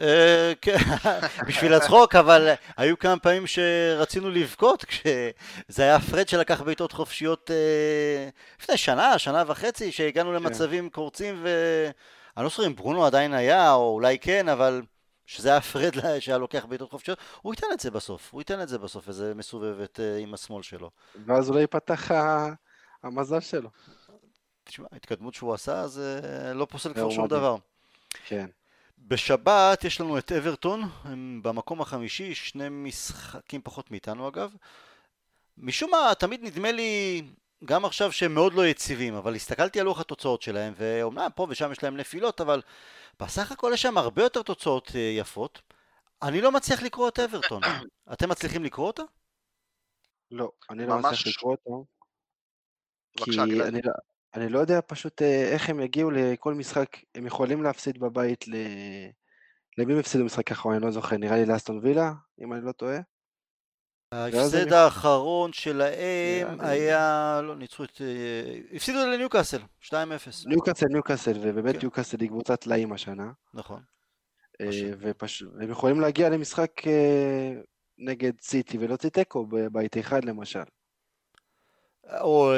אה, כן, בשביל הצחוק, אבל היו כמה פעמים שרצינו לבכות, כשזה היה פרד שלקח בעיטות חופשיות אה, לפני שנה, שנה וחצי, שהגענו למצבים קורצים, ואני לא זוכר אם ברונו עדיין היה, או אולי כן, אבל שזה היה פרד שהיה לוקח בעיטות חופשיות, הוא ייתן את זה בסוף, הוא ייתן את זה בסוף, איזה מסובבת אה, עם השמאל שלו. ואז אולי ייפתח המזל שלו. תשמע, ההתקדמות שהוא עשה, זה לא פוסל כבר שום. דבר. כן. בשבת יש לנו את אברטון, הם במקום החמישי, שני משחקים פחות מאיתנו אגב. משום מה, תמיד נדמה לי, גם עכשיו שהם מאוד לא יציבים, אבל הסתכלתי על לוח התוצאות שלהם, ואומנם פה ושם יש להם נפילות, אבל בסך הכל יש שם הרבה יותר תוצאות אה, יפות. אני לא מצליח לקרוא את אברטון. אתם מצליחים לקרוא אותה? לא, אני לא ממש- מצליח לקרוא אותו, כי. אני לא, אני לא יודע פשוט אה, איך הם יגיעו לכל משחק, הם יכולים להפסיד בבית ל... למי הם הפסידו משחק אחרון, אני לא זוכר, נראה לי לאסטון וילה, אם אני לא טועה. ההפסד האחרון שלהם היה, לא, ניצחו את... אה, הפסידו לניוקאסל, 2-0. ניוקאסל, ניוקאסל, ובאמת כן. ניוקאסל היא קבוצת טלאים השנה. נכון. אה, והם יכולים להגיע למשחק נגד סיטי ולהוציא תיקו בית אחד למשל. או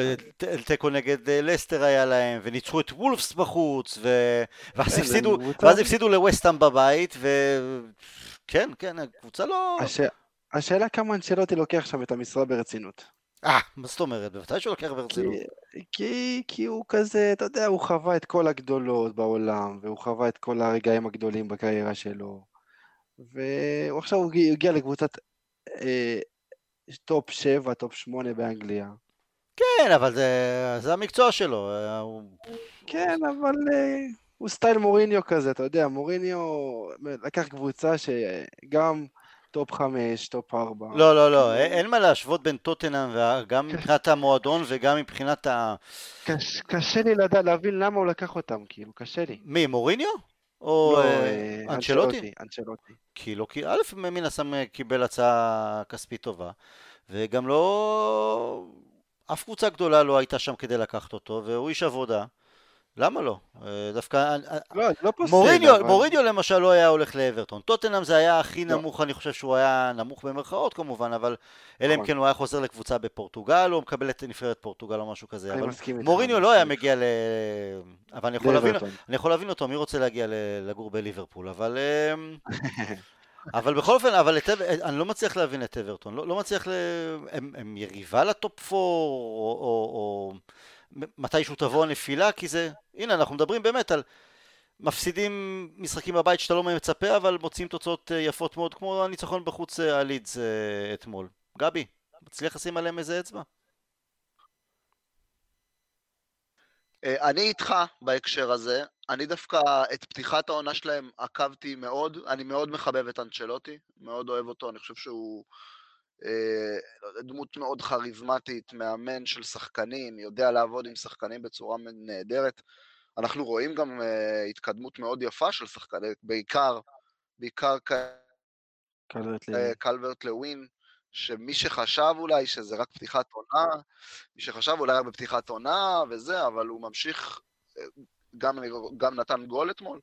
תיקו נגד לסטר היה להם, וניצחו את וולפס בחוץ, ו... ואז, כן, הפסידו, ואז הפסידו לווסטאם בבית, וכן, כן, הקבוצה לא... הש... השאלה כמה אנשלוטי לוקח שם את המשרה ברצינות. אה, מה זאת אומרת? בוודאי שהוא לוקח ברצינות. כי, כי, כי הוא כזה, אתה יודע, הוא חווה את כל הגדולות בעולם, והוא חווה את כל הרגעים הגדולים בקריירה שלו. והוא עכשיו הוא הגיע לקבוצת אה, טופ 7, טופ 8 באנגליה. כן, אבל זה, זה המקצוע שלו. אה, הוא... כן, אבל אה, הוא style מוריניו כזה, אתה יודע, מוריניו לקח קבוצה שגם טופ 5, טופ 4. לא, לא, לא, אין מה להשוות בין טוטנהאם, גם מבחינת המועדון וגם מבחינת ה... קש, קשה לי לדע, להבין למה הוא לקח אותם, כאילו, קשה לי. מי, מוריניו? או לא, אה, אנצ'לוטי? אנצ'לוטי. כי לא, כי א', מן הסתם קיבל הצעה כספית טובה, וגם לא... אף קבוצה גדולה לא הייתה שם כדי לקחת אותו, והוא איש עבודה. למה לא? אה, דווקא... אה, אה, לא, לא פוסל. מורידיו, אבל... מורידיו למשל לא היה הולך לאברטון. טוטנאם זה היה הכי לא. נמוך, אני חושב שהוא היה נמוך במרכאות כמובן, אבל אלא אם נכון. כן הוא היה חוזר לקבוצה בפורטוגל, או מקבל את נבחרת פורטוגל או משהו כזה. אבל מוריניו לא היה מגיע ל... אבל אני יכול, להבין, אני יכול להבין אותו, מי רוצה להגיע לגור בליברפול, אבל... אבל בכל אופן, אבל את, אני לא מצליח להבין את אברטון, לא, לא מצליח, ל... הם, הם יריבה לטופ 4, או, או, או מתישהו תבוא הנפילה, כי זה, הנה אנחנו מדברים באמת על מפסידים משחקים בבית שאתה לא מצפה, אבל מוצאים תוצאות אה, יפות מאוד, כמו הניצחון בחוץ על אה, אה, אתמול. גבי, מצליח לשים עליהם איזה אצבע? אני איתך בהקשר הזה, אני דווקא את פתיחת העונה שלהם עקבתי מאוד, אני מאוד מחבב את אנצ'לוטי, מאוד אוהב אותו, אני חושב שהוא אה, דמות מאוד כריזמטית, מאמן של שחקנים, יודע לעבוד עם שחקנים בצורה נהדרת. אנחנו רואים גם אה, התקדמות מאוד יפה של שחקנים, בעיקר, בעיקר קלברט לווין, שמי שחשב אולי שזה רק פתיחת עונה, מי שחשב אולי רק בפתיחת עונה וזה, אבל הוא ממשיך, אה, גם, גם נתן גול אתמול,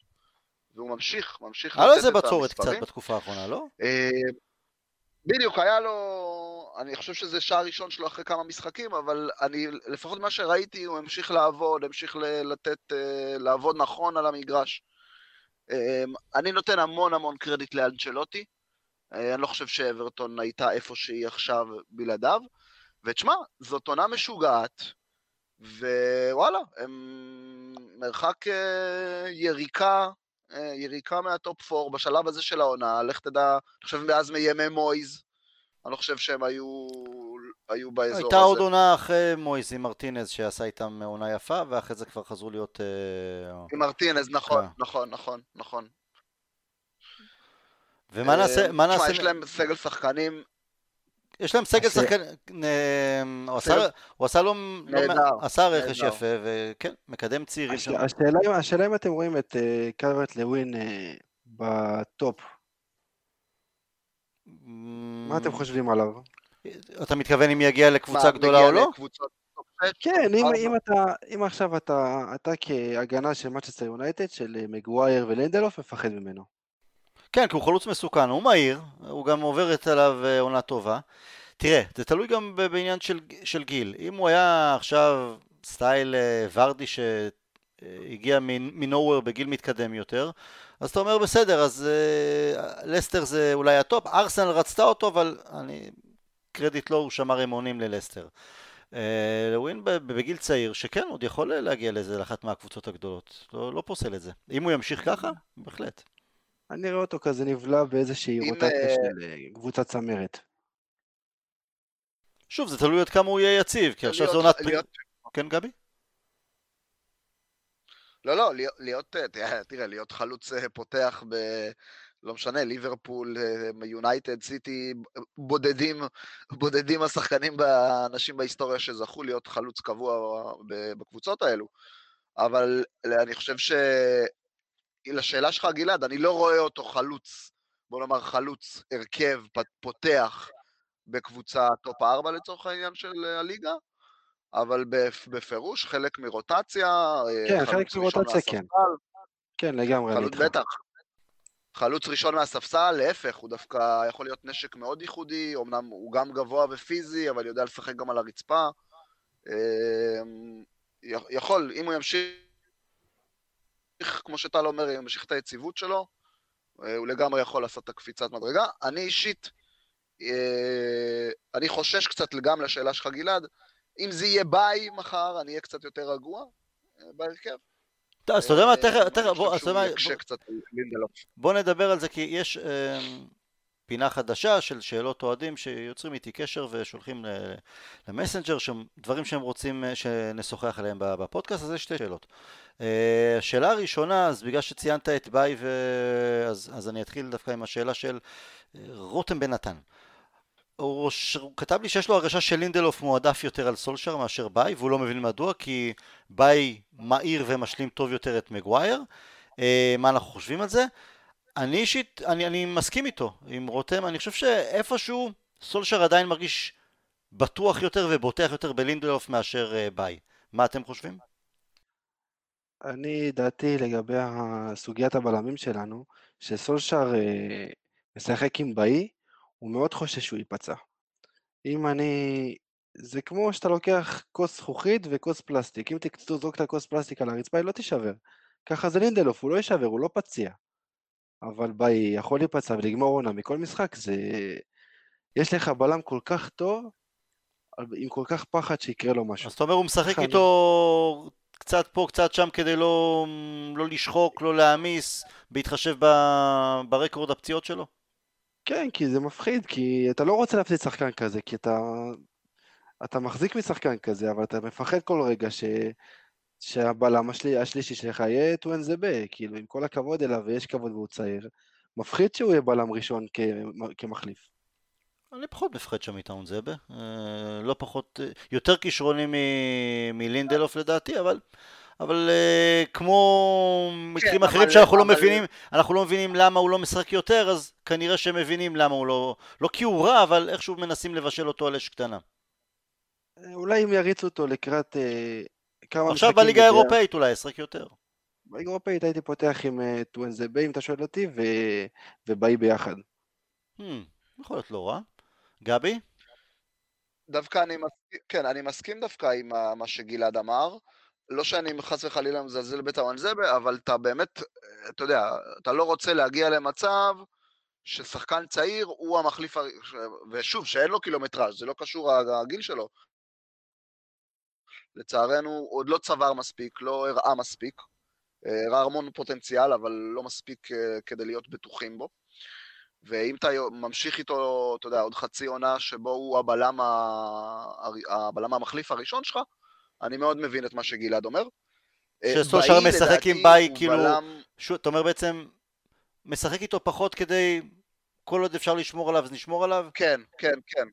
והוא ממשיך, ממשיך לתת את המספרים. היה לו איזה בצורת קצת בתקופה האחרונה, לא? בדיוק, היה לו, אני חושב שזה שער ראשון שלו אחרי כמה משחקים, אבל אני, לפחות מה שראיתי, הוא המשיך לעבוד, המשיך לתת, אה, לעבוד נכון על המגרש. אני נותן המון המון קרדיט לאנצ'לוטי, אה, אני לא חושב שאברטון הייתה איפה שהיא עכשיו בלעדיו, ותשמע, זאת עונה משוגעת, ווואלה, הם מרחק אה, יריקה אה, יריקה מהטופ 4 בשלב הזה של העונה, לך תדע, אני חושב מאז מימי מויז, אני לא חושב שהם היו, היו באזור הייתה הזה. הייתה עוד עונה אחרי מויז עם מרטינז שעשה איתם עונה יפה, ואחרי זה כבר חזרו להיות... אה, עם מרטינז, נכון. נכון, נכון, נכון. ומה נעשה? מה נעשה? יש להם סגל שחקנים יש להם סגל שחקן, הוא עשה לו, עשה רכש יפה, וכן, מקדם צעירים שם. השאלה אם אתם רואים את אה, קלברט לווין אה, בטופ, מה אתם חושבים עליו? אתה מתכוון אם יגיע לקבוצה גדולה או לא? כן, אם עכשיו אתה כהגנה של מצ'סטר יונייטד, של אה, מגווייר ולנדלוף, מפחד ממנו. כן, כי הוא חלוץ מסוכן, הוא מהיר, הוא גם עוברת עליו אה, עונה טובה. תראה, זה תלוי גם בעניין של, של גיל. אם הוא היה עכשיו סטייל אה, ורדי שהגיע מנוהוור בגיל מתקדם יותר, אז אתה אומר בסדר, אז uh, לסטר זה אולי הטופ, ארסנל רצתה אותו, אבל אני, קרדיט לו, הוא שמר אמונים ללסטר. לווין בגיל צעיר, שכן, עוד יכול להגיע לזה, לאחת מהקבוצות הגדולות. לא, לא פוסל את זה. אם הוא ימשיך ככה, בהחלט. אני רואה אותו כזה נבלע באיזושהי רוטציה אה, של אה, קבוצת צמרת. שוב, זה תלוי עד כמה הוא יהיה יציב, כי עכשיו זה עונת... כן, גבי? לא, לא, להיות, אה, תראה, להיות חלוץ פותח ב... לא משנה, ליברפול, יונייטד, סיטי, בודדים, בודדים השחקנים, האנשים בהיסטוריה שזכו להיות חלוץ קבוע בקבוצות האלו. אבל אני חושב ש... לשאלה שלך, גלעד, אני לא רואה אותו חלוץ, בוא נאמר חלוץ, הרכב, פותח, בקבוצה טופ 4 לצורך העניין של הליגה, אבל בפירוש חלק מרוטציה, כן, חלק מרוטציה כן. כן, לגמרי, איתך. בטח. חלוץ ראשון מהספסל, להפך, הוא דווקא יכול להיות נשק מאוד ייחודי, אמנם הוא גם גבוה ופיזי, אבל יודע לשחק גם על הרצפה. אמ, יכול, אם הוא ימשיך, כמו שטל אומר, אם ימשיך את היציבות שלו, אה, הוא לגמרי יכול לעשות את הקפיצת מדרגה. אני אישית, אה, אני חושש קצת גם לשאלה שלך, גלעד, אם זה יהיה באיי מחר, אני אהיה קצת יותר רגוע אה, בהרכב. אז אתה יודע מה, תכף, בוא נדבר על זה, כי יש פינה חדשה של שאלות אוהדים שיוצרים איתי קשר ושולחים למסנג'ר, דברים שהם רוצים שנשוחח עליהם בפודקאסט, אז יש שתי שאלות. השאלה הראשונה, אז בגלל שציינת את ביי, אז, אז אני אתחיל דווקא עם השאלה של רותם בן נתן. הוא, הוא כתב לי שיש לו הרגשה שלינדלוף מועדף יותר על סולשר מאשר ביי, והוא לא מבין מדוע, כי ביי מהיר ומשלים טוב יותר את מגווייר. אה, מה אנחנו חושבים על זה? אני אישית, אני, אני מסכים איתו, עם רותם, אני חושב שאיפשהו סולשר עדיין מרגיש בטוח יותר ובוטח יותר בלינדלוף מאשר אה, ביי. מה אתם חושבים? אני, דעתי לגבי סוגיית הבלמים שלנו, שסולשר אה, משחק עם באי, הוא מאוד חושש שהוא ייפצע. אם אני... זה כמו שאתה לוקח כוס זכוכית וכוס פלסטיק. אם תזרוק את הכוס פלסטיק על הרצפה, היא לא תישבר. ככה זה לינדלוף, הוא לא יישבר, הוא לא פציע. אבל ביי יכול להיפצע ולגמור עונה מכל משחק, זה... יש לך בלם כל כך טוב, עם כל כך פחד שיקרה לו משהו. אז אתה אומר הוא משחק איתו קצת פה, קצת שם, כדי לא, לא לשחוק, לא להעמיס, בהתחשב ב... ברקורד הפציעות שלו? כן, כי זה מפחיד, כי אתה לא רוצה להפסיד שחקן כזה, כי אתה, אתה מחזיק משחקן כזה, אבל אתה מפחד כל רגע ש, שהבלם השלי, השלישי שלך יהיה טואנזבה, כאילו, עם כל הכבוד אליו, ויש כבוד והוא צעיר, מפחיד שהוא יהיה בלם ראשון כ, כמחליף. אני פחות מפחד שם מטאונזבה, אה, לא פחות, אה, יותר כישרוני מלינדלוף לדעתי, אבל אבל uh, כמו מקרים כן, אחרים שאנחנו לא אבל... לא מבינים, אנחנו לא מבינים למה הוא לא משחק יותר, אז כנראה שהם מבינים למה הוא לא, לא כי הוא רע, אבל איכשהו מנסים לבשל אותו על אש קטנה. אה, אולי אם יריצו אותו לקראת כמה. עכשיו בליגה האירופאית אולי ישחק יותר. בליגה האירופאית הייתי פותח עם uh, טואנזבה, אם אתה שואל אותי, ו... ובאי ביחד. Hmm, יכול להיות לא רע. גבי? דווקא אני מסכים, כן, אני מסכים דווקא עם מה שגלעד אמר. לא שאני חס וחלילה מזלזל בטאוואן זבה, אבל אתה באמת, אתה יודע, אתה לא רוצה להגיע למצב ששחקן צעיר הוא המחליף, ושוב, שאין לו קילומטראז', זה לא קשור הגיל שלו. לצערנו, עוד לא צבר מספיק, לא הראה מספיק. הראה המון פוטנציאל, אבל לא מספיק אה, כדי להיות בטוחים בו. ואם אתה ממשיך איתו, אתה יודע, עוד חצי עונה שבו הוא הבלם, ה... הבלם המחליף הראשון שלך, אני מאוד מבין את מה שגלעד אומר. אה, שסושר משחק עם ביי, כאילו, בלם... ש... אתה אומר בעצם, משחק איתו פחות כדי, כל עוד אפשר לשמור עליו, אז נשמור עליו? כן, כן, כן.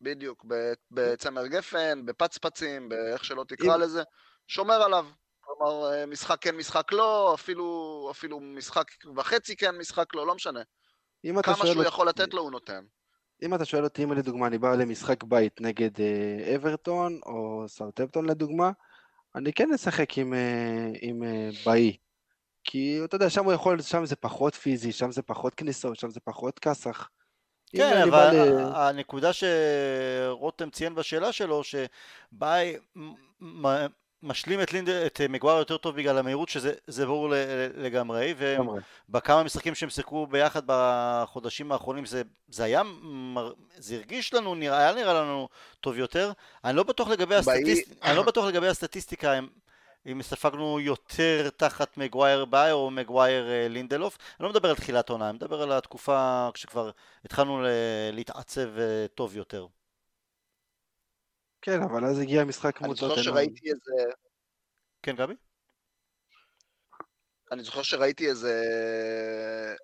בדיוק, בצמר גפן, בפצפצים, באיך שלא תקרא אם... לזה, שומר עליו. כלומר, אה, משחק כן, משחק לא, אפילו, אפילו משחק וחצי כן, משחק לא, לא משנה. כמה שהוא יכול לתת לו, הוא נותן. אם אתה שואל אותי אם לדוגמה אני בא למשחק בית נגד אה, אברטון או סאוטהמפטון לדוגמה, אני כן אשחק עם, אה, עם באי. כי אתה יודע, שם הוא יכול, שם זה פחות פיזי, שם זה פחות כניסות, שם זה פחות כסח. כן, אבל ל... הנקודה שרותם ציין בשאלה שלו, שבאי משלים את, לינד, את מגווייר יותר טוב בגלל המהירות שזה ברור לגמרי. ובכמה משחקים שהם שיחקו ביחד בחודשים האחרונים זה, זה היה, זה הרגיש לנו, נראה, היה נראה לנו טוב יותר. אני לא בטוח לגבי, הסטטיסט, אני לא בטוח לגבי הסטטיסטיקה אם, אם ספגנו יותר תחת מגווייר ביי או מגווייר אה, לינדלוף אני לא מדבר על תחילת עונה, אני מדבר על התקופה כשכבר התחלנו להתעצב אה, טוב יותר כן, אבל אז הגיע משחק קבוצות. אני זוכר שראיתי איזה... כן, גבי? אני זוכר שראיתי איזה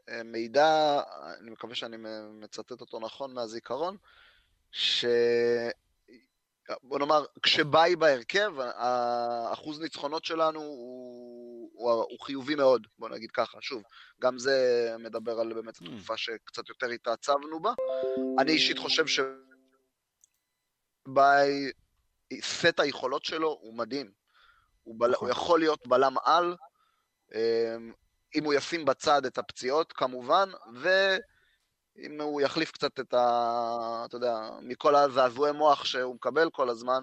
אה, מידע, אני מקווה שאני מצטט אותו נכון מהזיכרון, שהיו בוא נאמר, כשבאי בהרכב, האחוז ניצחונות שלנו הוא, הוא, הוא חיובי מאוד, בוא נגיד ככה. שוב, גם זה מדבר על באמת Mm. התקופה שקצת יותר התעצבנו בה. אני אישית חושב שבאי, סט היכולות שלו הוא מדהים. הוא, בל, נכון. הוא יכול להיות בלם על, אמ, אם הוא ישים בצד את הפציעות כמובן, ואם הוא יחליף קצת את ה... אתה יודע, מכל הזעזועי מוח שהוא מקבל כל הזמן,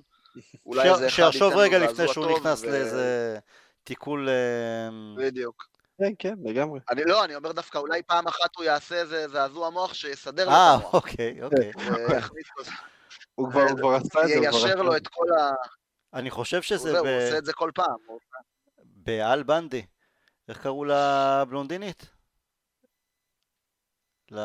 אולי איזה אחד שיחשוב ייתן לו רגע זעזוע לפני שהוא נכנס ו- לאיזה תיקול... אה, בדיוק. כן, כן, לגמרי. אני לא, אני אומר דווקא, אולי פעם אחת הוא יעשה איזה זעזוע מוח שיסדר לו אה, את המוח. אוקיי, אוקיי. לו- הוא כבר הוא כבר עשה את זה, יישר לו את כל ה... אני חושב שזה הוא עושה את זה כל פעם. באל בנדי. איך קראו לבלונדינית? לא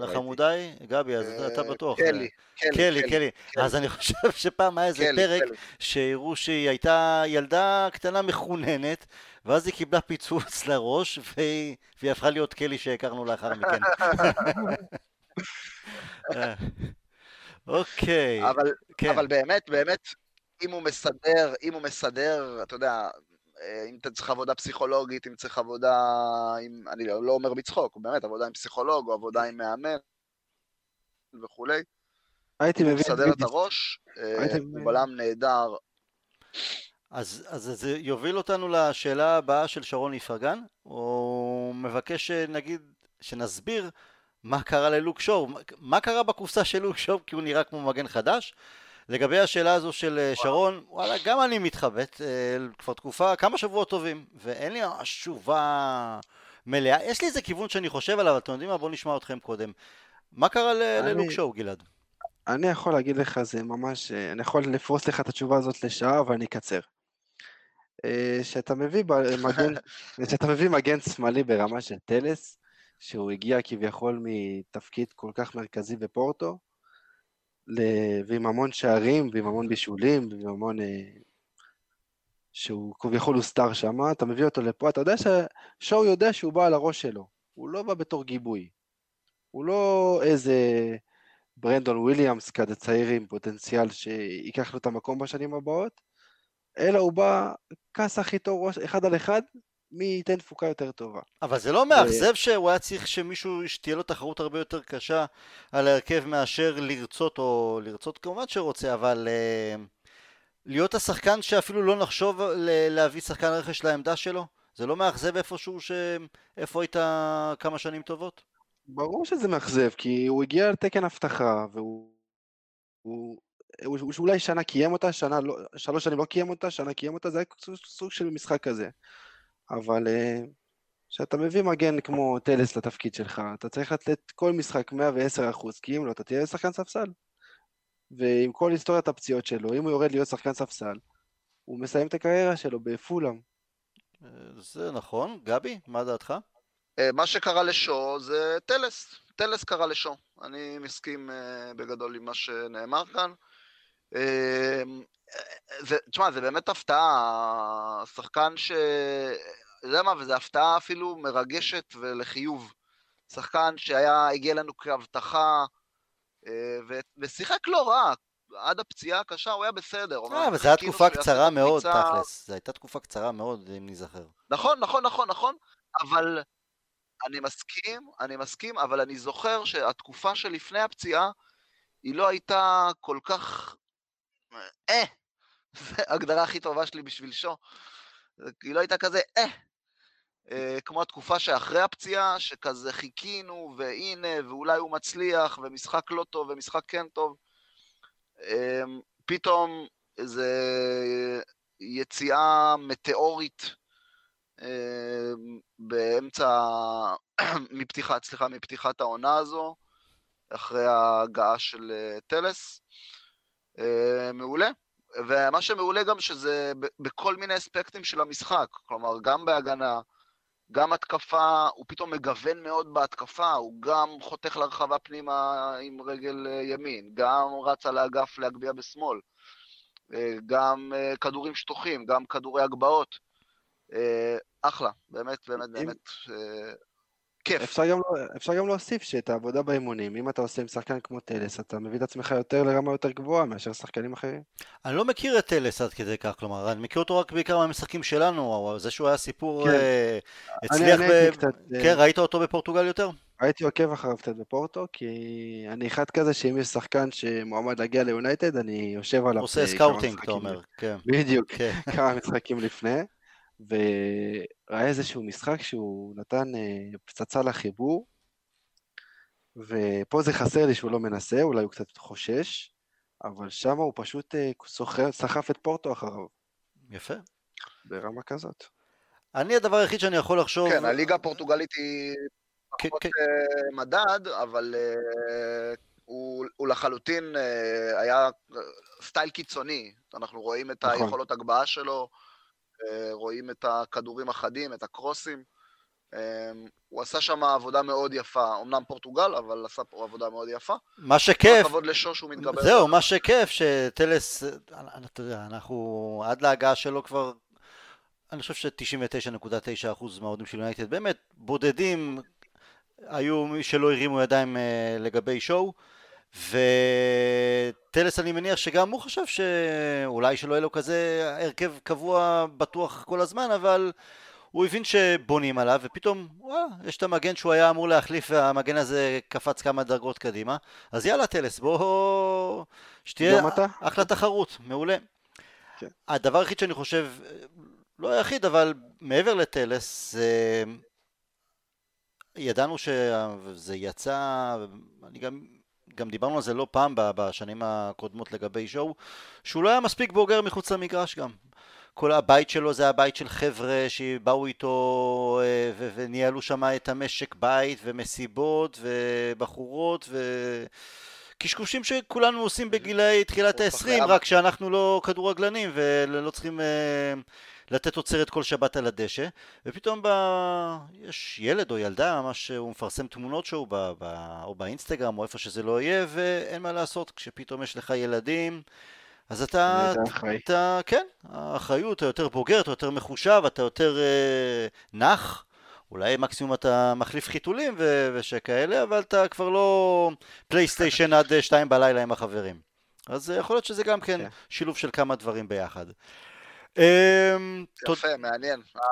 לחמודה היא? גבי, אז אתה- אה, בטוח. קלי, קלי, קלי, קלי. אז אני חושב שפעם היה איזה פרק. שהראו שהיא הייתה ילדה קטנה מחוננת, ואז היא קיבלה פיצוץ לראש, והיא, הפכה להיות קלי שהכרנו לאחר מכן. אה, אוקיי, אבל כן. אבל באמת, באמת, אם הוא מסדר, אם הוא מסדר, אתה יודע, אה, אם אתה צריך עבודה פסיכולוגית, אם צריך עבודה עם, אני לא לא אומר בצחוק, באמת, עבודה עם פסיכולוג, או עבודה עם מאמן וכולי, הייתי את מסדר את. הראש, אה, הוא בלם נהדר. אז, אז זה יוביל אותנו לשאלה הבאה של שרון איפרגן, הוא מבקש שנגיד, שנסביר מה קרה ללוק שואו, מה קרה בקופסה של לוק שואו כי הוא נראה כמו מגן חדש. לגבי השאלה הזו של אה, שרון, וואלה, גם אני מתחבט, אה, כבר תקופה, כמה שבועות טובים, ואין לי ממש תשובה מלאה. יש לי איזה כיוון שאני חושב עליו, אתם יודעים מה? בואו נשמע אתכם קודם. מה קרה ללוק שואו, גלעד? אני יכול להגיד לך, זה ממש, אה, אני יכול לפרוס לך את התשובה הזאת לשעה, אבל אני אקצר. שאתה מביא מגן, שאתה מביא מגן שמאלי ברמה של טלס, שהוא הגיע כביכול מתפקיד כל כך מרכזי בפורטו, ועם המון שערים, ועם המון בישולים, ועם המון... אה, שהוא כביכול הוסתר שם, אתה מביא אותו לפה, אתה יודע ששואו יודע שהוא בא על הראש שלו, הוא לא בא בתור גיבוי. הוא לא איזה ברנדון וויליאמס כזה צעיר עם פוטנציאל שייקח לו את המקום בשנים הבאות, אלא הוא בא כסח איתו ראש אחד על אחד, מי ייתן תפוקה יותר טובה. אבל זה לא מאכזב שהוא היה צריך שמישהו, שתהיה לו תחרות הרבה יותר קשה על ההרכב מאשר לרצות, או לרצות כמובן שרוצה, אבל אה, להיות השחקן שאפילו לא נחשוב להביא שחקן רכש לעמדה שלו? זה לא מאכזב איפשהו ש... איפה היית כמה שנים טובות? ברור שזה מאכזב, כי הוא הגיע לתקן אבטחה, והוא... הוא, הוא, הוא שאולי שנה קיים אותה, שנה לא, שלוש שנים לא קיים אותה, שנה קיים אותה, זה היה סוג של משחק כזה. אבל אה, כשאתה מביא מגן כמו טלס לתפקיד שלך, אתה צריך לתת כל משחק 110 אחוז, כי אם לא, אתה תהיה שחקן ספסל. ועם כל היסטוריית הפציעות שלו, אם הוא יורד להיות שחקן ספסל, הוא מסיים את הקריירה שלו בפולאם. אה, זה נכון. גבי, מה דעתך? אה, מה שקרה לשו זה טלס, טלס קרה לשו. אני מסכים בגדול עם מה שנאמר כאן. אה, זה, תשמע, זה באמת הפתעה, שחקן ש... אתה יודע מה, וזו הפתעה אפילו מרגשת ולחיוב. שחקן שהיה, הגיע לנו כהבטחה, אה, ו- ושיחק לא רע, עד הפציעה הקשה הוא היה בסדר. אה, אבל זו הייתה חיכינו תקופה קצרה מאוד, תכלס. זו הייתה תקופה קצרה מאוד, אם ניזכר. נכון, נכון, נכון, נכון, אבל אני מסכים, אני מסכים, אבל אני זוכר שהתקופה שלפני הפציעה היא לא הייתה כל כך... אה, זו ההגדרה הכי טובה שלי בשביל שו. היא לא הייתה כזה אה, אה, כמו התקופה שאחרי הפציעה, שכזה חיכינו, והנה, ואולי הוא מצליח, ומשחק לא טוב, ומשחק כן טוב. אה, פתאום איזה יציאה מטאורית אה, באמצע, מפתיחת, סליחה, מפתיחת העונה הזו, אחרי ההגעה של אה, טלס. אה, מעולה. ומה שמעולה גם שזה בכל מיני אספקטים של המשחק, כלומר גם בהגנה, גם התקפה, הוא פתאום מגוון מאוד בהתקפה, הוא גם חותך לרחבה פנימה עם רגל אה, ימין, גם רץ על האגף להגביה בשמאל, אה, גם אה, כדורים שטוחים, גם כדורי הגבהות. אחלה, באמת, באמת, אם- באמת. כיף. אפשר גם, לא- אפשר גם להוסיף שאת העבודה באימונים, אם אתה עושה עם שחקן כמו טלס, אתה מביא את עצמך יותר לרמה יותר גבוהה מאשר שחקנים אחרים. אני לא מכיר את טלס עד כדי כך, כלומר, אני מכיר אותו רק בעיקר מהמשחקים שלנו, זה שהוא היה סיפור, כן. אה, אני- הצליח אני ב... הייתי קצת, אה, כן, ראית אותו בפורטוגל יותר? הייתי עוקב אחריו קצת בפורטו, כי אני אחד כזה שאם יש שחקן שמועמד להגיע ליונייטד, אני יושב עליו. עושה אה, סקאוטינג, אתה. אומר, כן. בדיוק, כן. כמה משחקים לפני, וראה איזשהו משחק שהוא נתן אה, פצצה לחיבור, ופה זה חסר לי שהוא לא מנסה, אולי הוא קצת חושש, אבל שם הוא פשוט אה, סוחר- סחף את פורטו אחריו, יפה. ברמה כזאת. אני הדבר היחיד שאני יכול לחשוב... כן, הליגה הפורטוגלית היא כן, פחות כן. אה, מדד, אבל אה, הוא הוא לחלוטין אה, היה סטייל קיצוני. אנחנו רואים את נכון. היכולות הגבהה שלו, אה, רואים את הכדורים החדים, את הקרוסים. אה, הוא עשה שם עבודה מאוד יפה, אמנם פורטוגל, אבל עשה פה עבודה מאוד יפה. מה שכיף, הכבוד לשוש, הוא מתגבר. זהו, מה שכיף שטלס, אתה יודע, אנחנו עד להגעה שלו כבר, אני חושב ש-99.9% מהאוהדים של יונייטד באמת בודדים היו מי שלא הרימו ידיים אה, לגבי שואו וטלס אני מניח שגם הוא חשב שאולי שלא יהיה לו כזה הרכב קבוע בטוח כל הזמן אבל הוא הבין שבונים עליו ופתאום וואלה יש את המגן שהוא היה אמור להחליף והמגן הזה קפץ כמה דרגות קדימה אז יאללה טלס בוא שתהיה? אחלה תחרות מעולה כן. הדבר היחיד שאני חושב לא היחיד אבל מעבר לטלס זה ידענו שזה יצא, אני גם, גם דיברנו על זה לא פעם בשנים הקודמות לגבי שואו, שהוא לא היה מספיק בוגר מחוץ למגרש גם. כל הבית שלו זה הבית של חבר'ה שבאו איתו אה, ו- וניהלו שם את המשק בית ומסיבות ובחורות וקשקושים שכולנו עושים בגילאי תחילת הוא ה-20 חייב. רק שאנחנו לא כדורגלנים ולא צריכים אה, לתת תוצרת כל שבת על הדשא ופתאום ב... יש ילד או ילדה ממש הוא מפרסם תמונות שלו ב... ב... או באינסטגרם או איפה שזה לא יהיה ואין מה לעשות כשפתאום יש לך ילדים אז אתה, אתה. אתה כן, האחריות, אתה יותר בוגר, אתה יותר מחושב, אתה יותר אה, נח אולי מקסימום אתה מחליף חיתולים ו... ושכאלה אבל אתה כבר לא פלייסטיישן עד אה, שתיים בלילה עם החברים אז אה, יכול להיות שזה גם כן כן. שילוב של כמה דברים ביחד. אמ, יפה, מעניין. אה,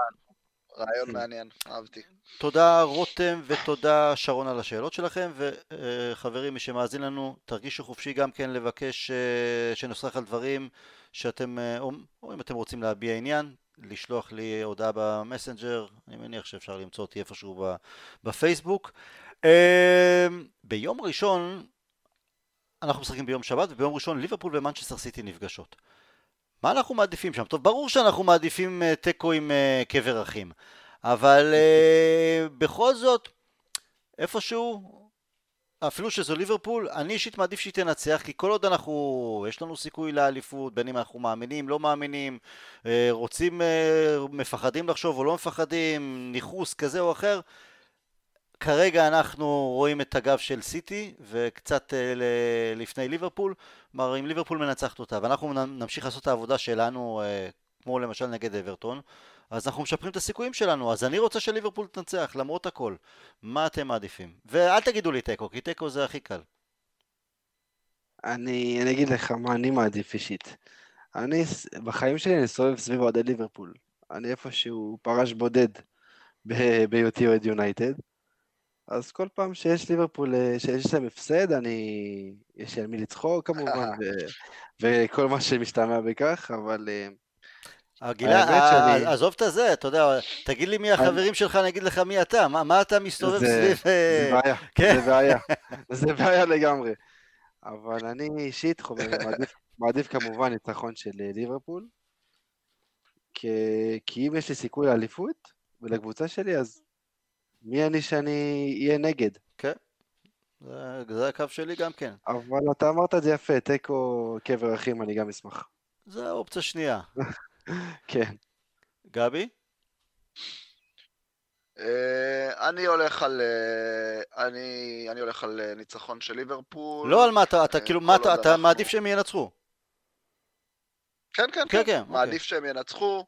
רעיון כן. מעניין, אהבתי. תודה רותם ותודה שרון על השאלות שלכם וחברים מי שמאזין לנו תרגישו חופשי גם כן לבקש אה, שנוסח על דברים שאתם אה, או, אם אתם רוצים להביע עניין לשלוח לי הודעה במסנג'ר אני מניח שאפשר למצוא אותי איפשהו בפייסבוק אה, ביום ראשון אנחנו משחקים ביום שבת וביום ראשון ליברפול ומנצ'סטר סיטי נפגשות מה אנחנו מעדיפים שם? טוב ברור שאנחנו מעדיפים אה, תיקו עם אה, קבר אחים אבל uh, בכל זאת, איפשהו, אפילו שזו ליברפול, אני אישית מעדיף שהיא תנצח, כי כל עוד אנחנו, יש לנו סיכוי לאליפות, בין אם אנחנו מאמינים, לא מאמינים, רוצים, מפחדים לחשוב או לא מפחדים, ניכוס כזה או אחר, כרגע אנחנו רואים את הגב של סיטי וקצת ל- לפני ליברפול, כלומר אם ליברפול מנצחת אותה ואנחנו נמשיך לעשות את העבודה שלנו, uh, כמו למשל נגד אברטון, אז אנחנו משפרים את הסיכויים שלנו, אז אני רוצה שליברפול תנצח למרות הכל. מה אתם מעדיפים? ואל תגידו לי תיקו, כי תיקו זה הכי קל. אני, אני אגיד לך מה אני מעדיף אישית. אני, בחיים שלי אני סובב סביב אוהדי ליברפול. אני איפשהו פרש בודד בהיותי אוהד יונייטד. אז כל פעם שיש ליברפול, אה, שיש להם הפסד, אני... יש על מי לצחוק כמובן, ו... וכל מה שמשתמע בכך, אבל אה, הגילה, האמת שאני- ע- עזוב את הזה, אתה יודע, תגיד לי מי החברים שלך, אני אגיד לך מי אתה, מה, מה אתה מסתובב זה- סביב... זה אה, בעיה, כן. זה בעיה, זה בעיה לגמרי. אבל אני אישית חושב, מעדיף, מעדיף כמובן ניצחון של אה, ליברפול, כי, כי אם יש לי סיכוי לאליפות ולקבוצה שלי, אז מי אני שאני אהיה נגד? זה, זה הקו שלי גם כן. אבל אתה אמרת את זה יפה, תיקו קבר אחים, אני גם אשמח. זה האופציה שנייה. כן, גבי? אה, אני הולך על... אה, אני אני הולך על אה, ניצחון של ליברפול. לא על מה אתה, אתה כאילו, מה אתה, אתה מעדיף שהם ינצחו. כן, כן, כן, כן. כן, מעדיף שהם ינצחו.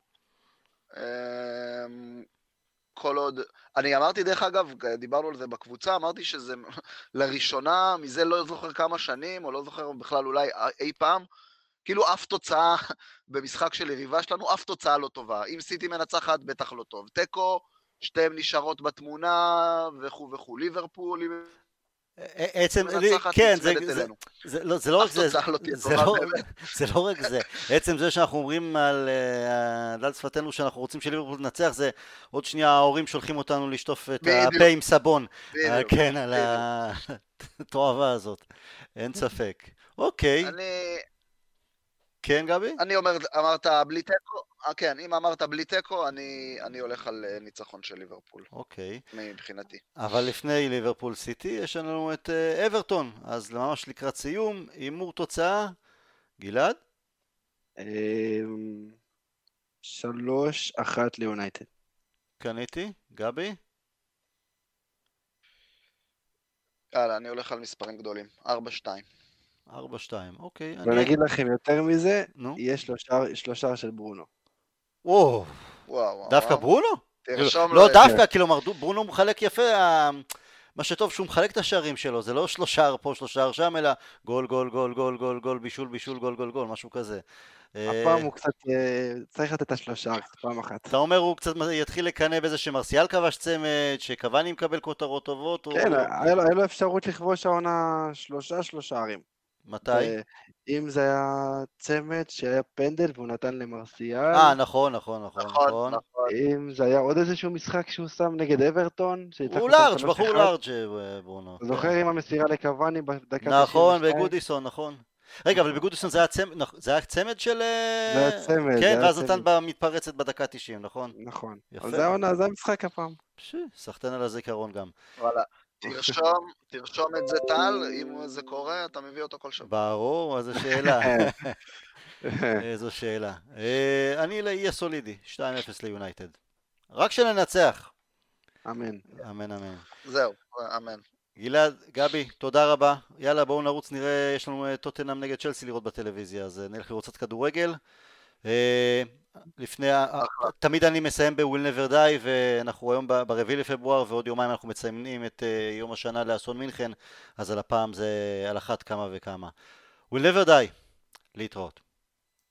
כל עוד... אני אמרתי, דרך אגב, דיברנו על זה בקבוצה, אמרתי שזה לראשונה, מזה לא זוכר כמה שנים, או לא זוכר בכלל אולי אי פעם, כאילו אף תוצאה במשחק של יריבה שלנו, אף תוצאה לא טובה. אם סיטי מנצחת, בטח לא טוב. תיקו, שתיהן נשארות בתמונה, וכו' וכו'. ליברפול, עצם, כן, זה, זה, זה, לא, זה לא רק זה, לא זה, לא, זה לא רק זה, עצם זה שאנחנו אומרים על דל שפתנו שאנחנו רוצים שליברפול תנצח, זה עוד שנייה ההורים שולחים אותנו לשטוף את הפה עם סבון, כן, על התועבה הזאת, אין ספק. אוקיי. כן, גבי? אני אומר, אמרת בלי תיקו, אה, כן, אם אמרת בלי תיקו, אני, אני הולך על אה, ניצחון של ליברפול. אוקיי. מבחינתי. אבל לפני ליברפול סיטי, יש לנו את אה, אברטון, אז ממש לקראת סיום, הימור תוצאה, גלעד? אמ, שלוש, אחת ליונייטד. קניתי, גבי? יאללה, אני הולך על מספרים גדולים. ארבע, שתיים. ארבע, שתיים, אוקיי. ואני אגיד לכם יותר מזה, יהיה שלושה של ברונו. וואו, דווקא ברונו? לא דווקא, כאילו ברונו מחלק יפה, מה שטוב שהוא מחלק את השערים שלו, זה לא שלושה פה, שלושה שם, אלא גול, גול, גול, גול, גול, גול, בישול, בישול, גול, גול, גול, משהו כזה. הפעם הוא קצת, צריך לתת את השלושה, פעם אחת. אתה אומר הוא קצת יתחיל לקנא בזה שמרסיאל כבש צמד, שקוואני מקבל כותרות טובות? כן, היה לו אפשרות לכבוש העונה שלושה שלושה ערים. מתי? אם זה היה צמד שהיה פנדל והוא נתן למרסיאל. אה, נכון, נכון, נכון, נכון. נכון. אם זה היה עוד איזשהו משחק שהוא שם נגד אברטון. הוא לארג', בחור לארג' אה, ברונו. זוכר עם המסירה לקוואני בדקה 92? נכון, בגודיסון, נכון. רגע, אבל בגודיסון זה היה צמד, זה היה צמד של... אה, זה היה צמד. כן, ואז נתן במתפרצת בדקה 90, נכון? נכון. יפה. זה המשחק הפעם. סחטיין על הזיכרון גם. וואלה. תרשום, תרשום את זה טל, אם זה קורה, אתה מביא אותו כל שבוע. ברור, איזו שאלה. איזו שאלה. אה, אני אהיה סולידי, 2-0 ליונייטד. רק שננצח. אמן. אמן, אמן. זהו, אמן. גלעד, גבי, תודה רבה. יאללה, בואו נרוץ, נראה, יש לנו אה, טוטנאם נגד צ'לסי לראות בטלוויזיה, אז אה, נלך לראות קצת כדורגל. לפני, תמיד אני מסיים בוויל נבר די ואנחנו היום ברביעי לפברואר ועוד יומיים אנחנו מציינים את אה, יום השנה לאסון מינכן אז על הפעם זה על אחת כמה וכמה. וויל נבר די, להתראות.